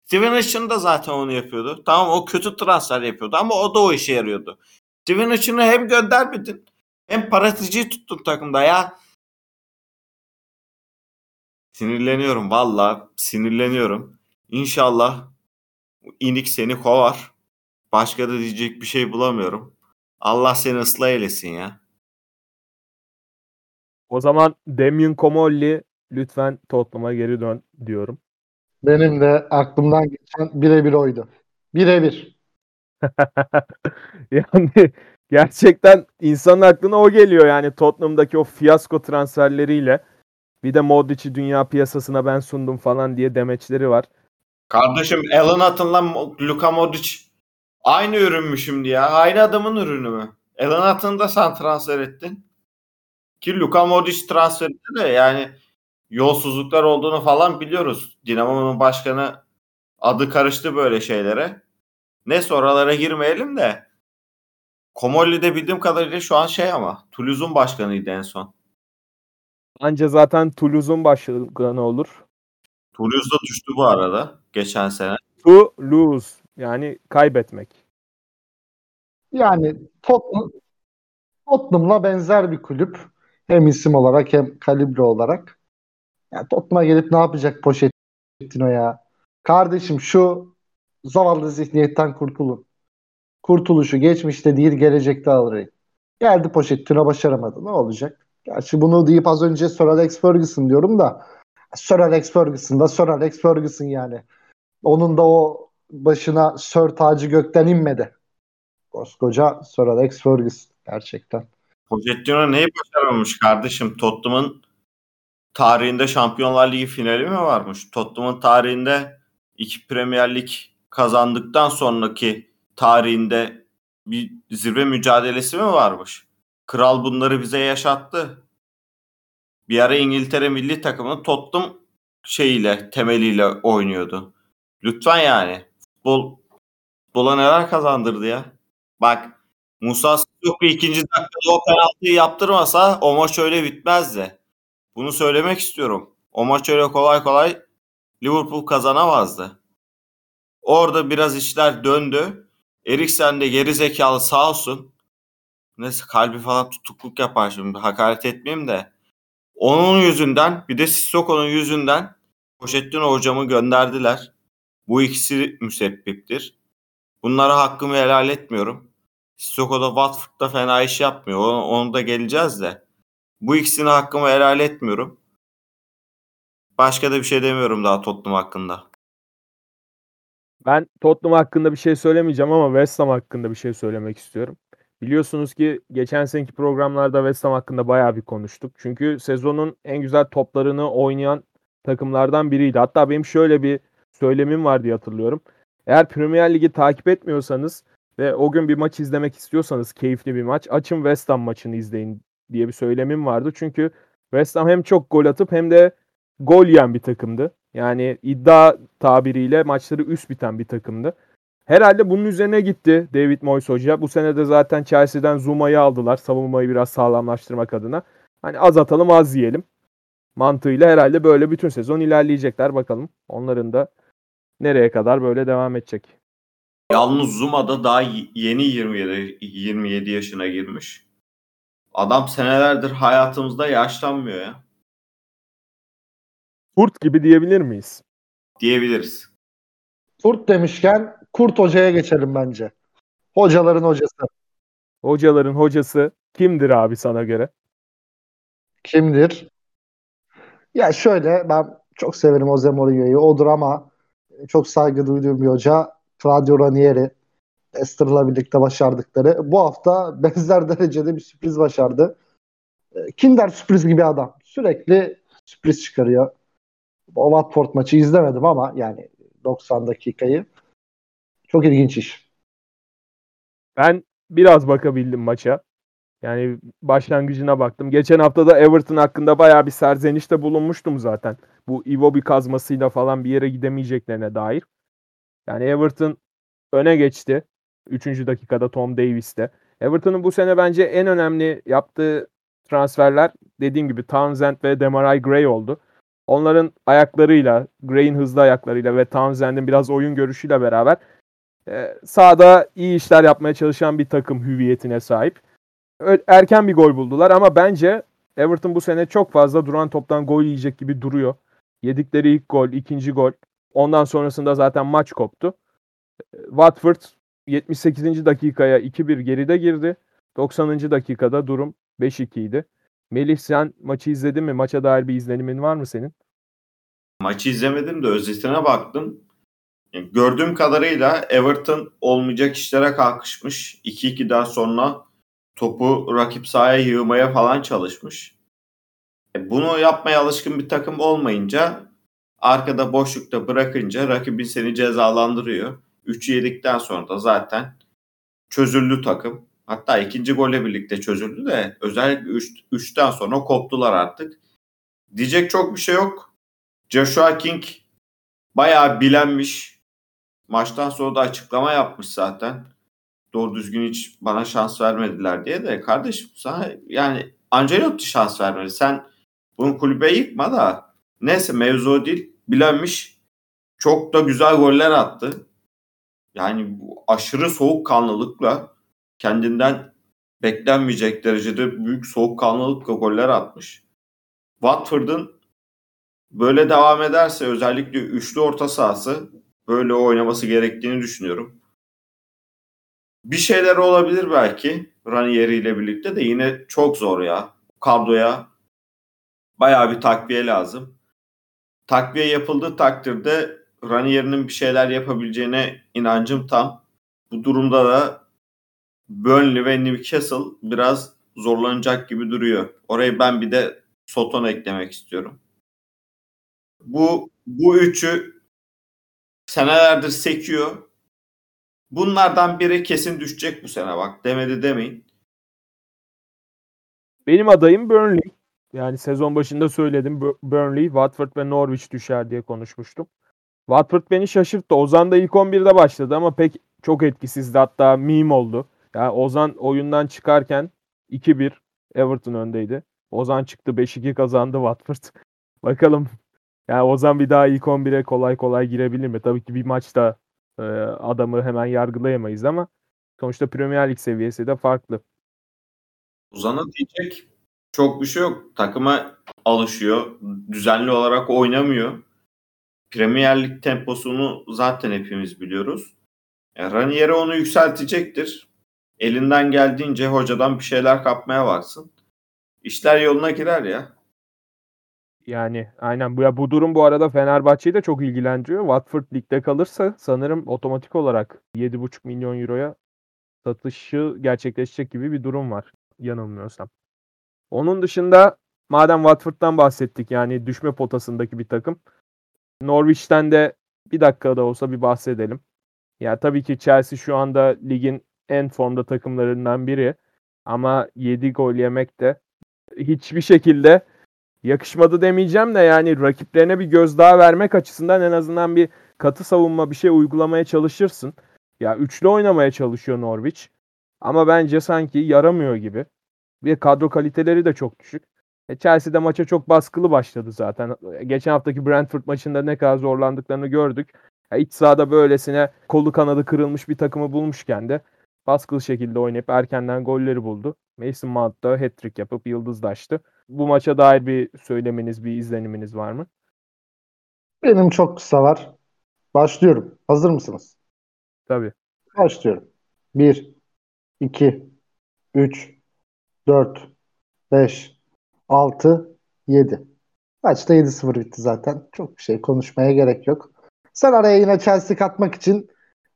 Steven Richardson da zaten onu yapıyordu. Tamam o kötü transfer yapıyordu ama o da o işe yarıyordu. Steven Richardson'ı hem göndermedin hem paraticiyi tuttun takımda ya. Sinirleniyorum valla sinirleniyorum. İnşallah inik seni kovar. Başka da diyecek bir şey bulamıyorum. Allah seni ıslah eylesin ya. O zaman Damien Comolli lütfen Tottenham'a geri dön diyorum. Benim de aklımdan geçen birebir oydu. Birebir. (laughs) yani gerçekten insanın aklına o geliyor yani Tottenham'daki o fiyasko transferleriyle. Bir de Modric'i dünya piyasasına ben sundum falan diye demeçleri var. Kardeşim Alan Hutton'la Luka Modric aynı ürün mü şimdi ya? Aynı adamın ürünü mü? Alan Hutton'ı da sen transfer ettin. Ki Luka Modric transferinde de yani yolsuzluklar olduğunu falan biliyoruz. Dinamo'nun başkanı adı karıştı böyle şeylere. Ne oralara girmeyelim de Komolli'de bildiğim kadarıyla şu an şey ama Toulouse'un başkanıydı en son. Anca zaten Toulouse'un başkanı olur. Toulouse'da düştü bu arada geçen sene. To lose yani kaybetmek. Yani Tottenham, Tottenham'la benzer bir kulüp. Hem isim olarak hem kalibre olarak. Yani Tottenham'a gelip ne yapacak Pochettino ya? Kardeşim şu zavallı zihniyetten kurtulun. Kurtuluşu geçmişte değil gelecekte alırım. Geldi Pochettino başaramadı. Ne olacak? Gerçi bunu deyip az önce Sir Alex Ferguson diyorum da Sir Alex Ferguson da Sir Alex Ferguson yani. Onun da o başına Sir tacı gökten inmedi. Koskoca Sir Alex Ferguson gerçekten. Pochettino neyi başaramamış kardeşim? Tottenham'ın tarihinde Şampiyonlar Ligi finali mi varmış? Tottenham'ın tarihinde iki Premier Lig kazandıktan sonraki tarihinde bir zirve mücadelesi mi varmış? Kral bunları bize yaşattı. Bir ara İngiltere milli takımı Tottenham şeyiyle, temeliyle oynuyordu. Lütfen yani. Futbol futbola neler kazandırdı ya. Bak Musa Sissoko ikinci dakikada o penaltıyı yaptırmasa o maç öyle bitmezdi. Bunu söylemek istiyorum. O maç öyle kolay kolay Liverpool kazanamazdı. Orada biraz işler döndü. Eriksen de geri zekalı sağ olsun. Neyse kalbi falan tutukluk yapar şimdi. Hakaret etmeyeyim de. Onun yüzünden bir de Sissoko'nun yüzünden Pochettino hocamı gönderdiler. Bu ikisi müsebbiptir. Bunlara hakkımı helal etmiyorum. Sissoko da Watford'da fena iş yapmıyor. Onu, onu da geleceğiz de. Bu ikisini hakkımı helal etmiyorum. Başka da bir şey demiyorum daha Tottenham hakkında. Ben Tottenham hakkında bir şey söylemeyeceğim ama West Ham hakkında bir şey söylemek istiyorum. Biliyorsunuz ki geçen seneki programlarda West Ham hakkında bayağı bir konuştuk. Çünkü sezonun en güzel toplarını oynayan takımlardan biriydi. Hatta benim şöyle bir söylemim var diye hatırlıyorum. Eğer Premier Ligi takip etmiyorsanız ve o gün bir maç izlemek istiyorsanız keyifli bir maç açın West Ham maçını izleyin diye bir söylemim vardı. Çünkü West Ham hem çok gol atıp hem de gol yiyen bir takımdı. Yani iddia tabiriyle maçları üst biten bir takımdı. Herhalde bunun üzerine gitti David Moyes Hoca. Bu sene de zaten Chelsea'den Zuma'yı aldılar. Savunmayı biraz sağlamlaştırmak adına. Hani az atalım az yiyelim. Mantığıyla herhalde böyle bütün sezon ilerleyecekler. Bakalım onların da nereye kadar böyle devam edecek. Yalnız Zuma'da daha yeni 27, 27 yaşına girmiş. Adam senelerdir hayatımızda yaşlanmıyor ya. Kurt gibi diyebilir miyiz? Diyebiliriz. Kurt demişken Kurt Hoca'ya geçelim bence. Hocaların hocası. Hocaların hocası kimdir abi sana göre? Kimdir? Ya şöyle ben çok severim Jose Mourinho'yu. Odur ama çok saygı duyduğum bir hoca. Claudio Ranieri. Leicester'la birlikte başardıkları. Bu hafta (laughs) benzer derecede bir sürpriz başardı. Kinder sürpriz gibi adam. Sürekli sürpriz çıkarıyor. O Watford maçı izlemedim ama yani 90 dakikayı. Çok ilginç iş. Ben biraz bakabildim maça. Yani başlangıcına baktım. Geçen hafta da Everton hakkında bayağı bir serzenişte bulunmuştum zaten. Bu Iwobi kazmasıyla falan bir yere gidemeyeceklerine dair. Yani Everton öne geçti. Üçüncü dakikada Tom Davis'te. Everton'un bu sene bence en önemli yaptığı transferler dediğim gibi Townsend ve Demarai Gray oldu. Onların ayaklarıyla, Gray'in hızlı ayaklarıyla ve Townsend'in biraz oyun görüşüyle beraber e, sahada iyi işler yapmaya çalışan bir takım hüviyetine sahip. Erken bir gol buldular ama bence Everton bu sene çok fazla duran toptan gol yiyecek gibi duruyor. Yedikleri ilk gol, ikinci gol. Ondan sonrasında zaten maç koptu. Watford 78. dakikaya 2-1 geride girdi. 90. dakikada durum 5-2 idi. Melih sen maçı izledin mi? Maça dair bir izlenimin var mı senin? Maçı izlemedim de özetine baktım. Gördüğüm kadarıyla Everton olmayacak işlere kalkışmış. 2-2'den sonra topu rakip sahaya yığmaya falan çalışmış. E bunu yapmaya alışkın bir takım olmayınca arkada boşlukta bırakınca rakibin seni cezalandırıyor. 3'ü yedikten sonra da zaten çözüldü takım. Hatta ikinci golle birlikte çözüldü de özellikle 3, 3'ten sonra koptular artık. Diyecek çok bir şey yok. Joshua King bayağı bilenmiş. Maçtan sonra da açıklama yapmış zaten. Doğru düzgün hiç bana şans vermediler diye de kardeşim sana yani Ancelotti şans vermedi. Sen bunu kulübe yıkma da neyse mevzu değil. Bilenmiş. Çok da güzel goller attı. Yani bu aşırı soğukkanlılıkla kendinden beklenmeyecek derecede büyük soğukkanlılıkla goller atmış. Watford'un böyle devam ederse özellikle üçlü orta sahası böyle oynaması gerektiğini düşünüyorum. Bir şeyler olabilir belki Ranieri ile birlikte de yine çok zor ya. Kadroya bayağı bir takviye lazım. Takviye yapıldığı takdirde Ranieri'nin bir şeyler yapabileceğine inancım tam. Bu durumda da Burnley ve Newcastle biraz zorlanacak gibi duruyor. Orayı ben bir de Soton eklemek istiyorum. Bu bu üçü senelerdir sekiyor. Bunlardan biri kesin düşecek bu sene bak. Demedi demeyin. Benim adayım Burnley. Yani sezon başında söyledim. Burnley, Watford ve Norwich düşer diye konuşmuştum. Watford beni şaşırttı. Ozan da ilk 11'de başladı ama pek çok etkisizdi. Hatta meme oldu. Yani Ozan oyundan çıkarken 2-1 Everton öndeydi. Ozan çıktı 5-2 kazandı Watford. (laughs) Bakalım yani Ozan bir daha ilk 11'e kolay kolay girebilir mi? Tabii ki bir maçta e, adamı hemen yargılayamayız ama sonuçta Premier Lig seviyesi de farklı. Ozan'a diyecek çok bir şey yok. Takıma alışıyor. Düzenli olarak oynamıyor. Premier Lig temposunu zaten hepimiz biliyoruz. Yani Ranieri onu yükseltecektir. Elinden geldiğince hocadan bir şeyler kapmaya varsın. İşler yoluna girer ya. Yani aynen bu ya bu durum bu arada Fenerbahçe'yi de çok ilgilendiriyor. Watford ligde kalırsa sanırım otomatik olarak 7,5 milyon euroya satışı gerçekleşecek gibi bir durum var yanılmıyorsam. Onun dışında madem Watford'dan bahsettik yani düşme potasındaki bir takım. Norwich'ten de bir dakikada olsa bir bahsedelim. Ya tabii ki Chelsea şu anda ligin en formda takımlarından biri. Ama 7 gol yemek de hiçbir şekilde yakışmadı demeyeceğim de yani rakiplerine bir göz daha vermek açısından en azından bir katı savunma bir şey uygulamaya çalışırsın. Ya üçlü oynamaya çalışıyor Norwich. Ama bence sanki yaramıyor gibi. Bir kadro kaliteleri de çok düşük. E Chelsea de maça çok baskılı başladı zaten. Geçen haftaki Brentford maçında ne kadar zorlandıklarını gördük. Ya iç sahada böylesine kolu kanadı kırılmış bir takımı bulmuşken de baskılı şekilde oynayıp erkenden golleri buldu. Mason Mount da hat-trick yapıp yıldızlaştı. Bu maça dair bir söylemeniz, bir izleniminiz var mı? Benim çok kısa var. Başlıyorum. Hazır mısınız? Tabii. Başlıyorum. 1, 2, 3, 4, 5, 6, 7. Maçta 7-0 bitti zaten. Çok bir şey konuşmaya gerek yok. Sen araya yine Chelsea katmak için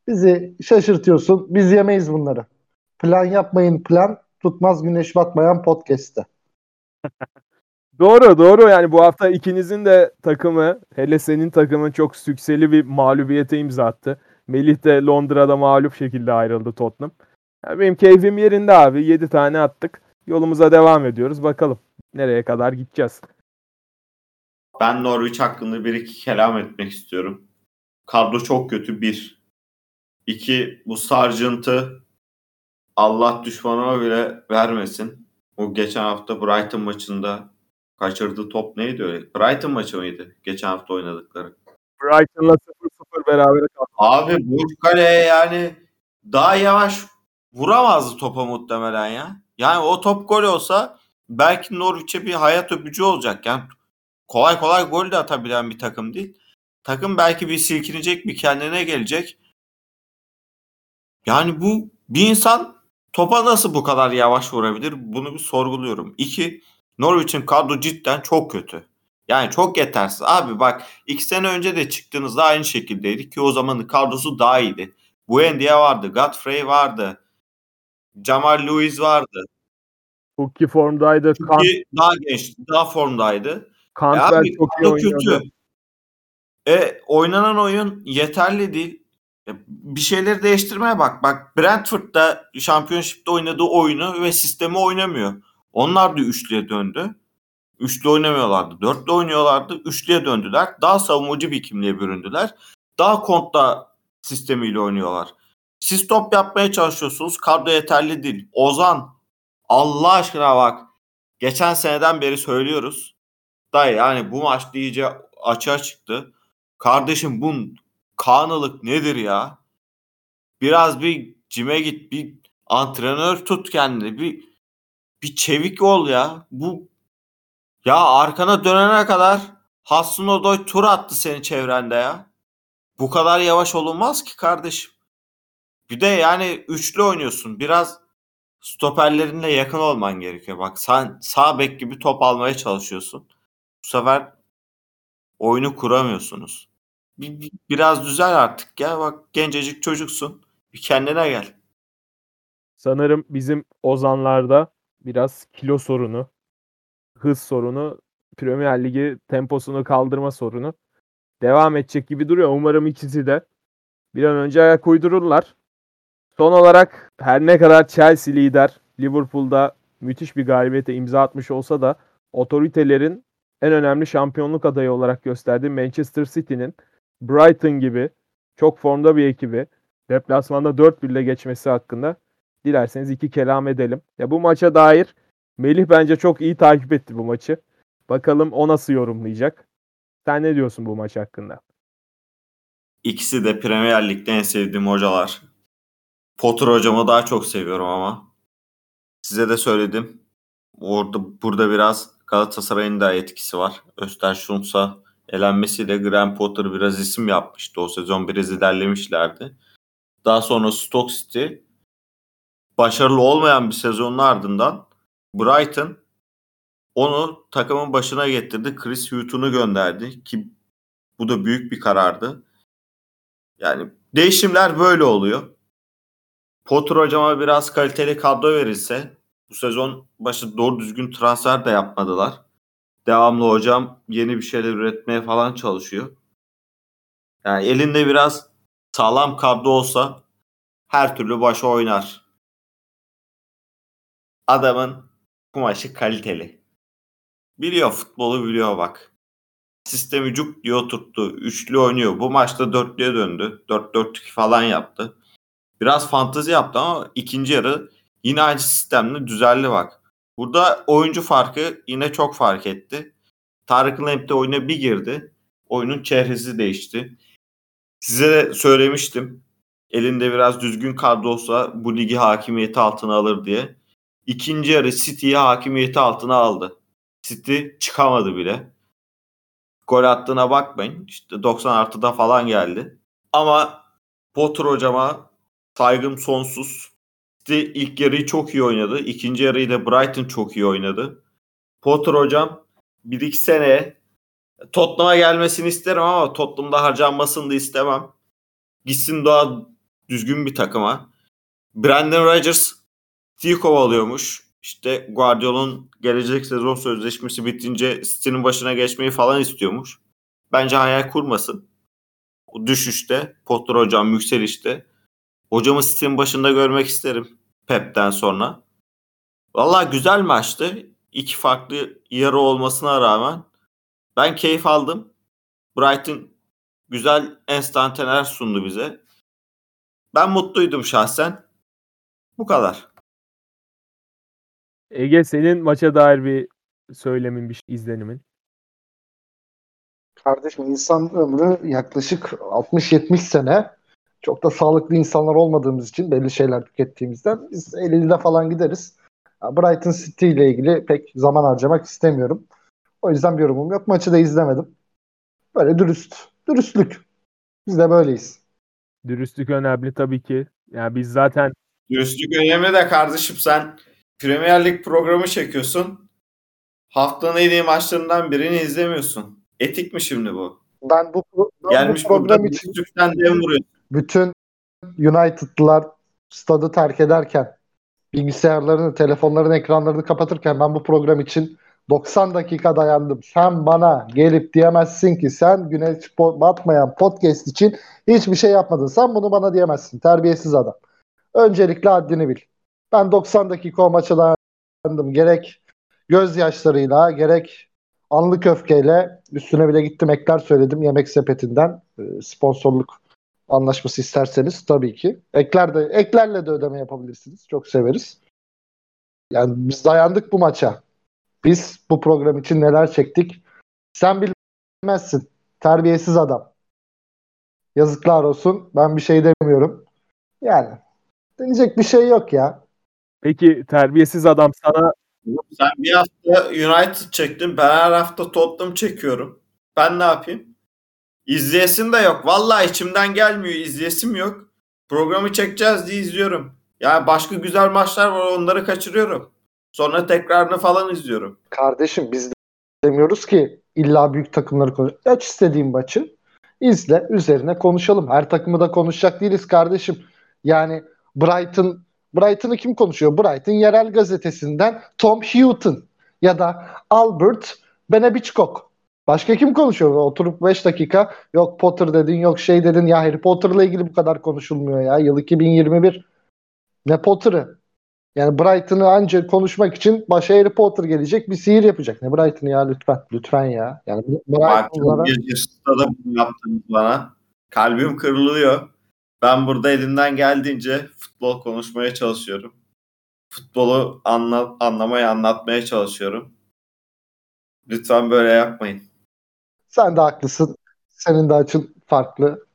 bizi şaşırtıyorsun. Biz yemeyiz bunları. Plan yapmayın plan. Tutmaz güneş batmayan podcast'te. (laughs) doğru doğru yani bu hafta ikinizin de takımı hele senin takımın çok sükseli bir mağlubiyete imza attı. Melih de Londra'da mağlup şekilde ayrıldı Tottenham. Yani benim keyfim yerinde abi. 7 tane attık. Yolumuza devam ediyoruz. Bakalım nereye kadar gideceğiz. Ben Norwich hakkında bir iki kelam etmek istiyorum. Kadro çok kötü bir. İki bu Sargent'ı Allah düşmanıma bile vermesin. O geçen hafta Brighton maçında kaçırdığı top neydi öyle? Brighton maçı mıydı? Geçen hafta oynadıkları. Brighton'la 0-0 beraber kaldı. Abi boş kaleye yani daha yavaş vuramazdı topa muhtemelen ya. Yani o top gol olsa belki Norwich'e bir hayat öpücü olacak. Yani kolay kolay gol de atabilen bir takım değil. Takım belki bir silkinecek, bir kendine gelecek. Yani bu bir insan topa nasıl bu kadar yavaş vurabilir? Bunu bir sorguluyorum. İki, Norwich'in kadro cidden çok kötü. Yani çok yetersiz. Abi bak iki sene önce de çıktığınızda aynı şekildeydi ki o zamanın kadrosu daha iyiydi. Buendia vardı, Godfrey vardı, Jamal Lewis vardı. Pukki formdaydı. Kant, Ki daha genç, daha formdaydı. E Cantwell abi çok iyi oynuyordu. kötü. E oynanan oyun yeterli değil. E, Bir şeyleri değiştirmeye bak. Bak Brentford'da Championship'te oynadığı oyunu ve sistemi oynamıyor. Onlar da üçlüye döndü. Üçlü oynamıyorlardı. Dörtlü oynuyorlardı. Üçlüye döndüler. Daha savunmacı bir kimliğe büründüler. Daha kontra sistemiyle oynuyorlar. Siz top yapmaya çalışıyorsunuz. Kadro yeterli değil. Ozan Allah aşkına bak. Geçen seneden beri söylüyoruz. Dayı yani bu maç iyice açığa çıktı. Kardeşim bu kanılık nedir ya? Biraz bir cime git, bir antrenör tut kendini, bir bir çevik ol ya. Bu ya arkana dönene kadar Hasan Odoy tur attı senin çevrende ya. Bu kadar yavaş olunmaz ki kardeşim. Bir de yani üçlü oynuyorsun. Biraz stoperlerinle yakın olman gerekiyor. Bak sen sağ bek gibi top almaya çalışıyorsun. Bu sefer oyunu kuramıyorsunuz. Bir, bir- biraz düzel artık ya. Bak gencecik çocuksun. Bir kendine gel. Sanırım bizim Ozanlarda biraz kilo sorunu, hız sorunu, Premier Ligi temposunu kaldırma sorunu devam edecek gibi duruyor. Umarım ikisi de bir an önce ayak uydururlar. Son olarak her ne kadar Chelsea lider, Liverpool'da müthiş bir galibiyete imza atmış olsa da otoritelerin en önemli şampiyonluk adayı olarak gösterdiği Manchester City'nin Brighton gibi çok formda bir ekibi deplasmanda 4-1 ile geçmesi hakkında dilerseniz iki kelam edelim. Ya bu maça dair Melih bence çok iyi takip etti bu maçı. Bakalım o nasıl yorumlayacak. Sen ne diyorsun bu maç hakkında? İkisi de Premier Lig'de en sevdiğim hocalar. Potter hocamı daha çok seviyorum ama. Size de söyledim. Orada burada biraz Galatasaray'ın da etkisi var. Östersunds'a elenmesiyle Graham Potter biraz isim yapmıştı. O sezon biraz ilerlemişlerdi. Daha sonra Stoke City başarılı olmayan bir sezonun ardından Brighton onu takımın başına getirdi. Chris Hutton'u gönderdi ki bu da büyük bir karardı. Yani değişimler böyle oluyor. Potter hocama biraz kaliteli kadro verilse bu sezon başı doğru düzgün transfer de yapmadılar. Devamlı hocam yeni bir şeyler üretmeye falan çalışıyor. Yani elinde biraz sağlam kadro olsa her türlü başa oynar. Adamın kumaşı kaliteli. Biliyor futbolu biliyor bak. Sistemi cuk diye oturttu. Üçlü oynuyor. Bu maçta dörtlüye döndü. 4-4-2 falan yaptı. Biraz fantezi yaptı ama ikinci yarı yine aynı sistemle düzeldi bak. Burada oyuncu farkı yine çok fark etti. Tarık Lamptey oyuna bir girdi. Oyunun çehresi değişti. Size de söylemiştim. Elinde biraz düzgün kadro olsa bu ligi hakimiyeti altına alır diye. İkinci yarı City'yi hakimiyeti altına aldı. City çıkamadı bile. Gol attığına bakmayın. İşte 90 artıda falan geldi. Ama Potter hocama saygım sonsuz. City ilk yarıyı çok iyi oynadı. İkinci yarıyı da Brighton çok iyi oynadı. Potter hocam bir iki sene Tottenham'a gelmesini isterim ama Tottenham'da harcanmasını da istemem. Gitsin daha düzgün bir takıma. Brandon Rodgers City'yi kovalıyormuş. İşte Guardiola'nın gelecek sezon sözleşmesi bitince City'nin başına geçmeyi falan istiyormuş. Bence hayal kurmasın. O düşüşte, Potter hocam yükselişte. Hocamı City'nin başında görmek isterim Pep'ten sonra. Valla güzel maçtı. İki farklı yarı olmasına rağmen ben keyif aldım. Brighton güzel enstantaneler sundu bize. Ben mutluydum şahsen. Bu kadar. Ege senin maça dair bir söylemin, bir izlenimin. Kardeşim insan ömrü yaklaşık 60-70 sene. Çok da sağlıklı insanlar olmadığımız için belli şeyler tükettiğimizden biz 50'de falan gideriz. Brighton City ile ilgili pek zaman harcamak istemiyorum. O yüzden bir yorumum yok. Maçı da izlemedim. Böyle dürüst. Dürüstlük. Biz de böyleyiz. Dürüstlük önemli tabii ki. Yani biz zaten Dürüstlük önemli de kardeşim sen Premier Lig programı çekiyorsun. Haftanın en iyi maçlarından birini izlemiyorsun. Etik mi şimdi bu? Ben bu, ben Gelmiş bu program burada için dürüstlükten dem vuruyorsun. Bütün United'lılar stadı terk ederken bilgisayarlarını, telefonların ekranlarını kapatırken ben bu program için 90 dakika dayandım. Sen bana gelip diyemezsin ki sen güneş batmayan podcast için hiçbir şey yapmadın. Sen bunu bana diyemezsin. Terbiyesiz adam. Öncelikle haddini bil. Ben 90 dakika o maça dayandım. Gerek gözyaşlarıyla gerek anlık öfkeyle üstüne bile gittim ekler söyledim yemek sepetinden e, sponsorluk anlaşması isterseniz tabii ki. Ekler de eklerle de ödeme yapabilirsiniz. Çok severiz. Yani biz dayandık bu maça. Biz bu program için neler çektik? Sen bilmezsin. Terbiyesiz adam. Yazıklar olsun. Ben bir şey demiyorum. Yani deneyecek bir şey yok ya. peki terbiyesiz adam sana Sen bir hafta United çektin. Ben her hafta Tottenham çekiyorum. Ben ne yapayım? İzleyesim de yok. Vallahi içimden gelmiyor. İzleyesim yok. Programı çekeceğiz diye izliyorum. Yani başka güzel maçlar var onları kaçırıyorum. Sonra tekrarını falan izliyorum. Kardeşim biz de demiyoruz ki illa büyük takımları konuş. Aç istediğin maçı. izle. Üzerine konuşalım. Her takımı da konuşacak değiliz kardeşim. Yani Brighton Brighton'ı kim konuşuyor? Brighton yerel gazetesinden Tom Houghton ya da Albert Benebichkok. Başka kim konuşuyor? Oturup 5 dakika yok Potter dedin yok şey dedin ya Harry Potter'la ilgili bu kadar konuşulmuyor ya. Yıl 2021. Ne Potter'ı? Yani Brighton'ı ancak konuşmak için başa Harry Potter gelecek bir sihir yapacak. Ne Brighton'ı ya lütfen. Lütfen ya. Yani Brighton'lara bir stada bunu yaptınız bana. Kalbim kırılıyor. Ben burada elimden geldiğince futbol konuşmaya çalışıyorum. Futbolu anla, anlamaya, anlatmaya çalışıyorum. Lütfen böyle yapmayın. Sen de haklısın. Senin de açın farklı.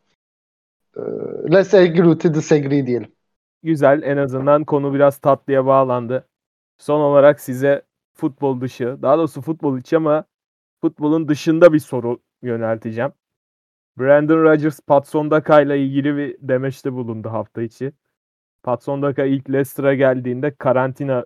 Ee, let's agree to disagree diyelim. güzel en azından konu biraz tatlıya bağlandı. Son olarak size futbol dışı, daha doğrusu futbol içi ama futbolun dışında bir soru yönelteceğim. Brandon Rodgers Patson Daka ile ilgili bir demeçte bulundu hafta içi. Patson Daka ilk Leicester'a geldiğinde karantina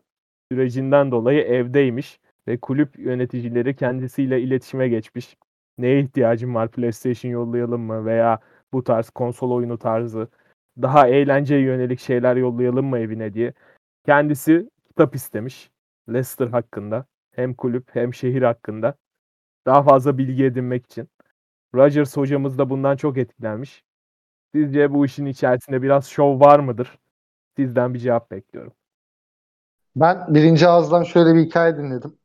sürecinden dolayı evdeymiş ve kulüp yöneticileri kendisiyle iletişime geçmiş. Neye ihtiyacın var PlayStation yollayalım mı veya bu tarz konsol oyunu tarzı daha eğlenceye yönelik şeyler yollayalım mı evine diye. Kendisi kitap istemiş Leicester hakkında. Hem kulüp hem şehir hakkında. Daha fazla bilgi edinmek için. Rodgers hocamız da bundan çok etkilenmiş. Sizce bu işin içerisinde biraz şov var mıdır? Sizden bir cevap bekliyorum. Ben birinci ağızdan şöyle bir hikaye dinledim.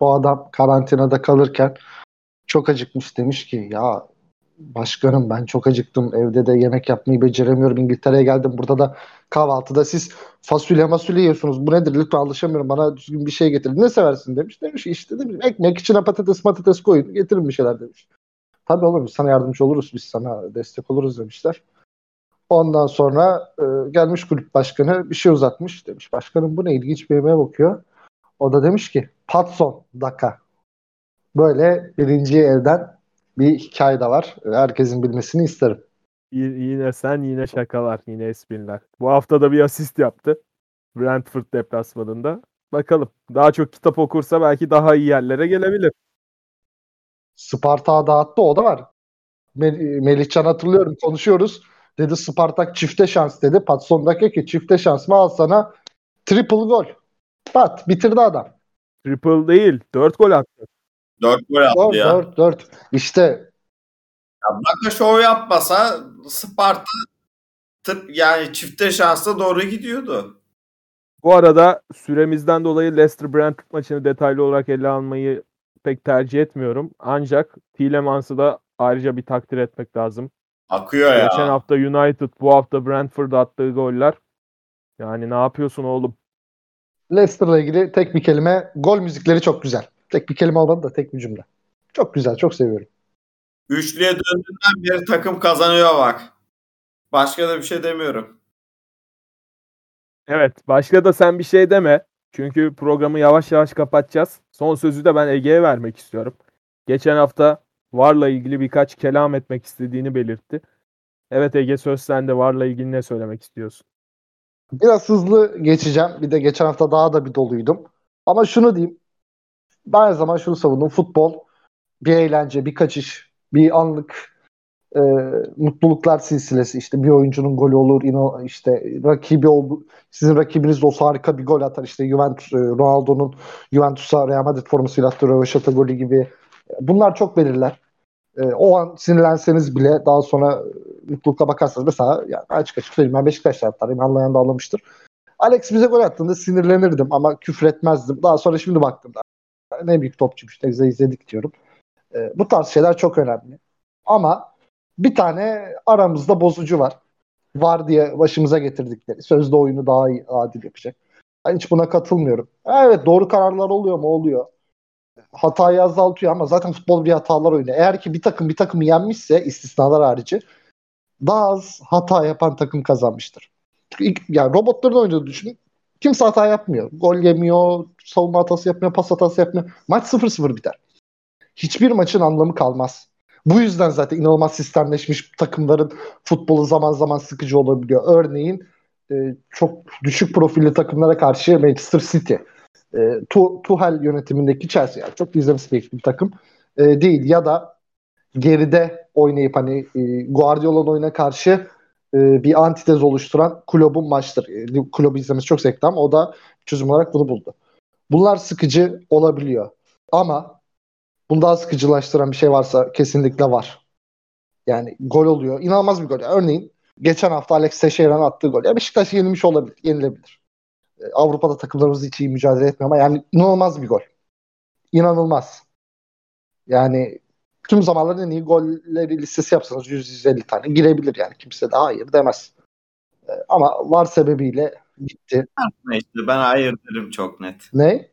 Bu adam karantinada kalırken çok acıkmış demiş ki ya başkanım ben çok acıktım. Evde de yemek yapmayı beceremiyorum. İngiltere'ye geldim. Burada da kahvaltıda siz fasulye masulye yiyorsunuz. Bu nedir? Lütfen alışamıyorum. Bana düzgün bir şey getirin. Ne seversin? demiş. Demiş işte demiş ekmek içine patates patates koyun getirin bir şeyler. demiş. Tabii olur biz sana yardımcı oluruz. Biz sana destek oluruz. demişler. Ondan sonra e, gelmiş kulüp başkanı bir şey uzatmış. demiş. Başkanım bu ne? İlginç bir yemeğe bakıyor. O da demiş ki Patson Daka. Böyle birinci elden bir hikaye de var. Herkesin bilmesini isterim. Yine sen yine şakalar yine espriler. Bu hafta da bir asist yaptı. Brentford deplasmanında. Bakalım. Daha çok kitap okursa belki daha iyi yerlere gelebilir. Spartak'a dağıttı o da var. Mel- Melihcan hatırlıyorum konuşuyoruz. Dedi Spartak çifte şans dedi. Patson Daka ki çifte şans mı al sana triple gol. Pat bitirdi adam. Triple değil. 4 gol attı. Dört gol attı 4 ya. 4 4. İşte ya Baka şov yapmasa Sparta tıp yani çifte şansla doğru gidiyordu. Bu arada süremizden dolayı Leicester Brentford maçını detaylı olarak ele almayı pek tercih etmiyorum. Ancak Tielemans'ı da ayrıca bir takdir etmek lazım. Akıyor ya. Geçen hafta United, bu hafta Brentford'a attığı goller. Yani ne yapıyorsun oğlum? Leicester'la ilgili tek bir kelime. Gol müzikleri çok güzel. Tek bir kelime olmadı da tek bir cümle. Çok güzel. Çok seviyorum. Üçlüye döndüğünden beri takım kazanıyor bak. Başka da bir şey demiyorum. Evet. Başka da sen bir şey deme. Çünkü programı yavaş yavaş kapatacağız. Son sözü de ben Ege'ye vermek istiyorum. Geçen hafta VAR'la ilgili birkaç kelam etmek istediğini belirtti. Evet Ege söz sende. VAR'la ilgili ne söylemek istiyorsun? Biraz hızlı geçeceğim. Bir de geçen hafta daha da bir doluydum. Ama şunu diyeyim. Ben her zaman şunu savundum. Futbol bir eğlence, bir kaçış, bir anlık e, mutluluklar silsilesi. İşte bir oyuncunun golü olur, ino, işte rakibi oldu. Sizin rakibiniz de olsa harika bir gol atar. İşte Juventus, e, Ronaldo'nun Juventus'a Real Madrid formasıyla attığı röveşata golü gibi. Bunlar çok belirler. E, o an sinirlenseniz bile daha sonra mutlulukla bakarsanız mesela yani açık açık söyleyeyim ben Beşiktaş taraftarıyım anlayan da anlamıştır. Alex bize gol attığında sinirlenirdim ama küfür etmezdim. Daha sonra şimdi baktığımda ne büyük topçuymuş ne güzel izledik diyorum. E, bu tarz şeyler çok önemli. Ama bir tane aramızda bozucu var. Var diye başımıza getirdikleri. Sözde oyunu daha iyi, adil yapacak. Ben hiç buna katılmıyorum. Evet doğru kararlar oluyor mu? Oluyor. Hatayı azaltıyor ama zaten futbol bir hatalar oyunu. Eğer ki bir takım bir takımı yenmişse istisnalar harici daha az hata yapan takım kazanmıştır. Çünkü yani robotların oynadığını düşünün. Kimse hata yapmıyor. Gol yemiyor, savunma hatası yapmıyor, pas hatası yapmıyor. Maç 0-0 biter. Hiçbir maçın anlamı kalmaz. Bu yüzden zaten inanılmaz sistemleşmiş takımların futbolu zaman zaman sıkıcı olabiliyor. Örneğin e, çok düşük profilli takımlara karşı Manchester City. E, Tuchel yönetimindeki Chelsea yani çok izlemesi bir takım e, değil. Ya da geride oynayıp hani e, Guardiola'nın oyuna karşı e, bir antitez oluşturan kulübün maçtır. E, izlemesi çok zevkli ama o da çözüm olarak bunu buldu. Bunlar sıkıcı olabiliyor. Ama bunu daha sıkıcılaştıran bir şey varsa kesinlikle var. Yani gol oluyor. İnanılmaz bir gol. Örneğin geçen hafta Alex Teixeira'nın attığı gol. Ya Beşiktaş yenilmiş olabilir. Yenilebilir. E, Avrupa'da takımlarımız hiç iyi mücadele etmiyor ama yani inanılmaz bir gol. İnanılmaz. Yani tüm zamanların en iyi golleri listesi yapsanız 150 tane girebilir yani. Kimse de hayır demez. E, ama var sebebiyle gitti. Neyse ben hayır derim çok net. Ne?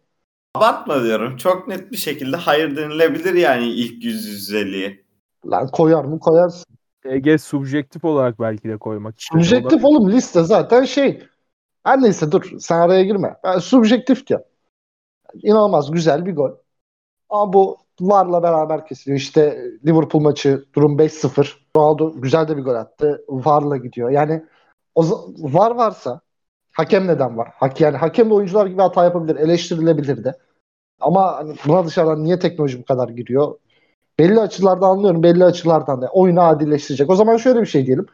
Abartma diyorum. Çok net bir şekilde hayır denilebilir yani ilk 150'ye. Lan koyar mı koyarsın. Ege subjektif olarak belki de koymak. Subjektif oğlum liste zaten şey. Her neyse dur sen araya girme. Ben subjektif ki. İnanılmaz güzel bir gol. Ama bu VAR'la beraber kesiliyor. İşte Liverpool maçı durum 5-0. Ronaldo güzel de bir gol attı. VAR'la gidiyor. Yani o VAR varsa hakem neden var? Hak, yani hakem de oyuncular gibi hata yapabilir. Eleştirilebilir de. Ama hani buna dışarıdan niye teknoloji bu kadar giriyor? Belli açılardan anlıyorum. Belli açılardan da oyunu adilleştirecek. O zaman şöyle bir şey diyelim.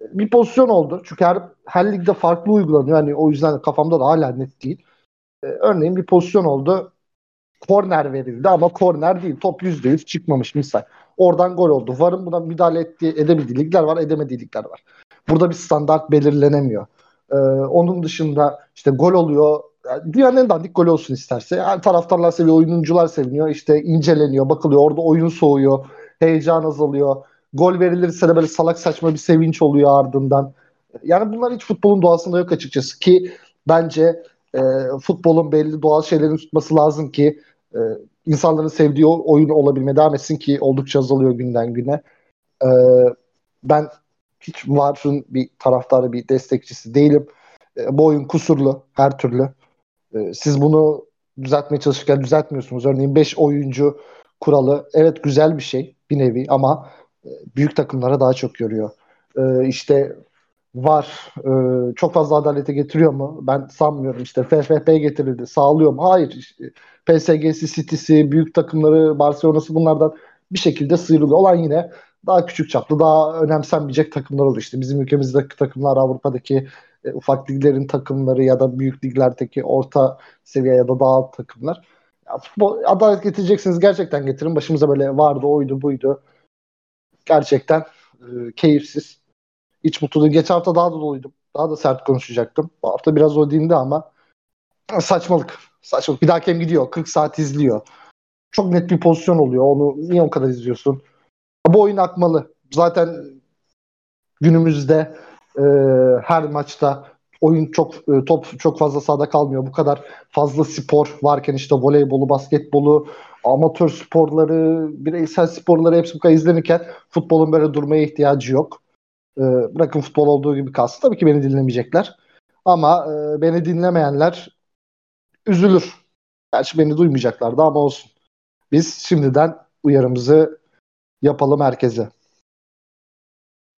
Bir pozisyon oldu. Çünkü her, her ligde farklı uygulanıyor. Yani o yüzden kafamda da hala net değil. Ee, örneğin bir pozisyon oldu korner verildi ama korner değil. Top %100 çıkmamış misal. Oradan gol oldu. VAR'ın buna müdahale ettiği, edebildiği var, edemediği var. Burada bir standart belirlenemiyor. Ee, onun dışında işte gol oluyor. Yani dünyanın en dandik golü olsun isterse. Yani taraftarlar seviyor, oyuncular seviniyor. İşte inceleniyor, bakılıyor. Orada oyun soğuyor. Heyecan azalıyor. Gol verilirse de böyle salak saçma bir sevinç oluyor ardından. Yani bunlar hiç futbolun doğasında yok açıkçası ki bence e, futbolun belli doğal şeylerini tutması lazım ki e, insanların sevdiği oyun olabilme devam etsin ki oldukça azalıyor günden güne. E, ben hiç Varf'ın bir taraftarı, bir destekçisi değilim. E, bu oyun kusurlu her türlü. E, siz bunu düzeltmeye çalışırken düzeltmiyorsunuz. Örneğin 5 oyuncu kuralı evet güzel bir şey bir nevi ama e, büyük takımlara daha çok görüyor. E, işte var. E, çok fazla adalete getiriyor mu? Ben sanmıyorum. İşte FFP getirildi. Sağlıyor mu? Hayır. İşte, PSG'si, City'si, büyük takımları, Barcelona'sı bunlardan bir şekilde sıyrılıyor. Olan yine daha küçük çaplı, daha önemsenmeyecek takımlar oluyor. İşte bizim ülkemizdeki takımlar Avrupa'daki e, ufak liglerin takımları ya da büyük liglerdeki orta seviye ya da daha alt takımlar. Ya, futbol, adalet getireceksiniz gerçekten getirin. Başımıza böyle vardı, oydu, buydu. Gerçekten e, keyifsiz. Hiç mutlu değil. Geçen hafta daha da doluydum. Daha da sert konuşacaktım. Bu hafta biraz o dindi ama saçmalık. Saçmalık. Bir daha hakem gidiyor. 40 saat izliyor. Çok net bir pozisyon oluyor. Onu niye o kadar izliyorsun? Bu oyun akmalı. Zaten günümüzde e, her maçta oyun çok e, top çok fazla sahada kalmıyor. Bu kadar fazla spor varken işte voleybolu, basketbolu, amatör sporları, bireysel sporları hepsi bu kadar izlenirken futbolun böyle durmaya ihtiyacı yok. E, bırakın futbol olduğu gibi kalsın. Tabii ki beni dinlemeyecekler. Ama e, beni dinlemeyenler üzülür. Gerçi beni duymayacaklardı ama olsun. Biz şimdiden uyarımızı yapalım herkese.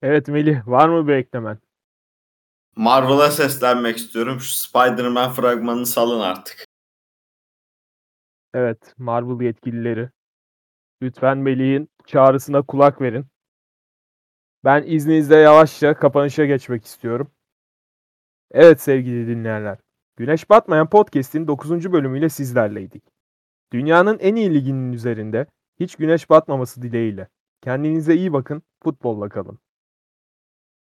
Evet Melih var mı bir eklemen? Marvel'a seslenmek istiyorum. Şu Spider-Man fragmanını salın artık. Evet Marvel yetkilileri. Lütfen Melih'in çağrısına kulak verin. Ben izninizle yavaşça kapanışa geçmek istiyorum. Evet sevgili dinleyenler. Güneş Batmayan Podcast'in 9. bölümüyle sizlerleydik. Dünyanın en iyi liginin üzerinde hiç güneş batmaması dileğiyle. Kendinize iyi bakın, futbolla kalın.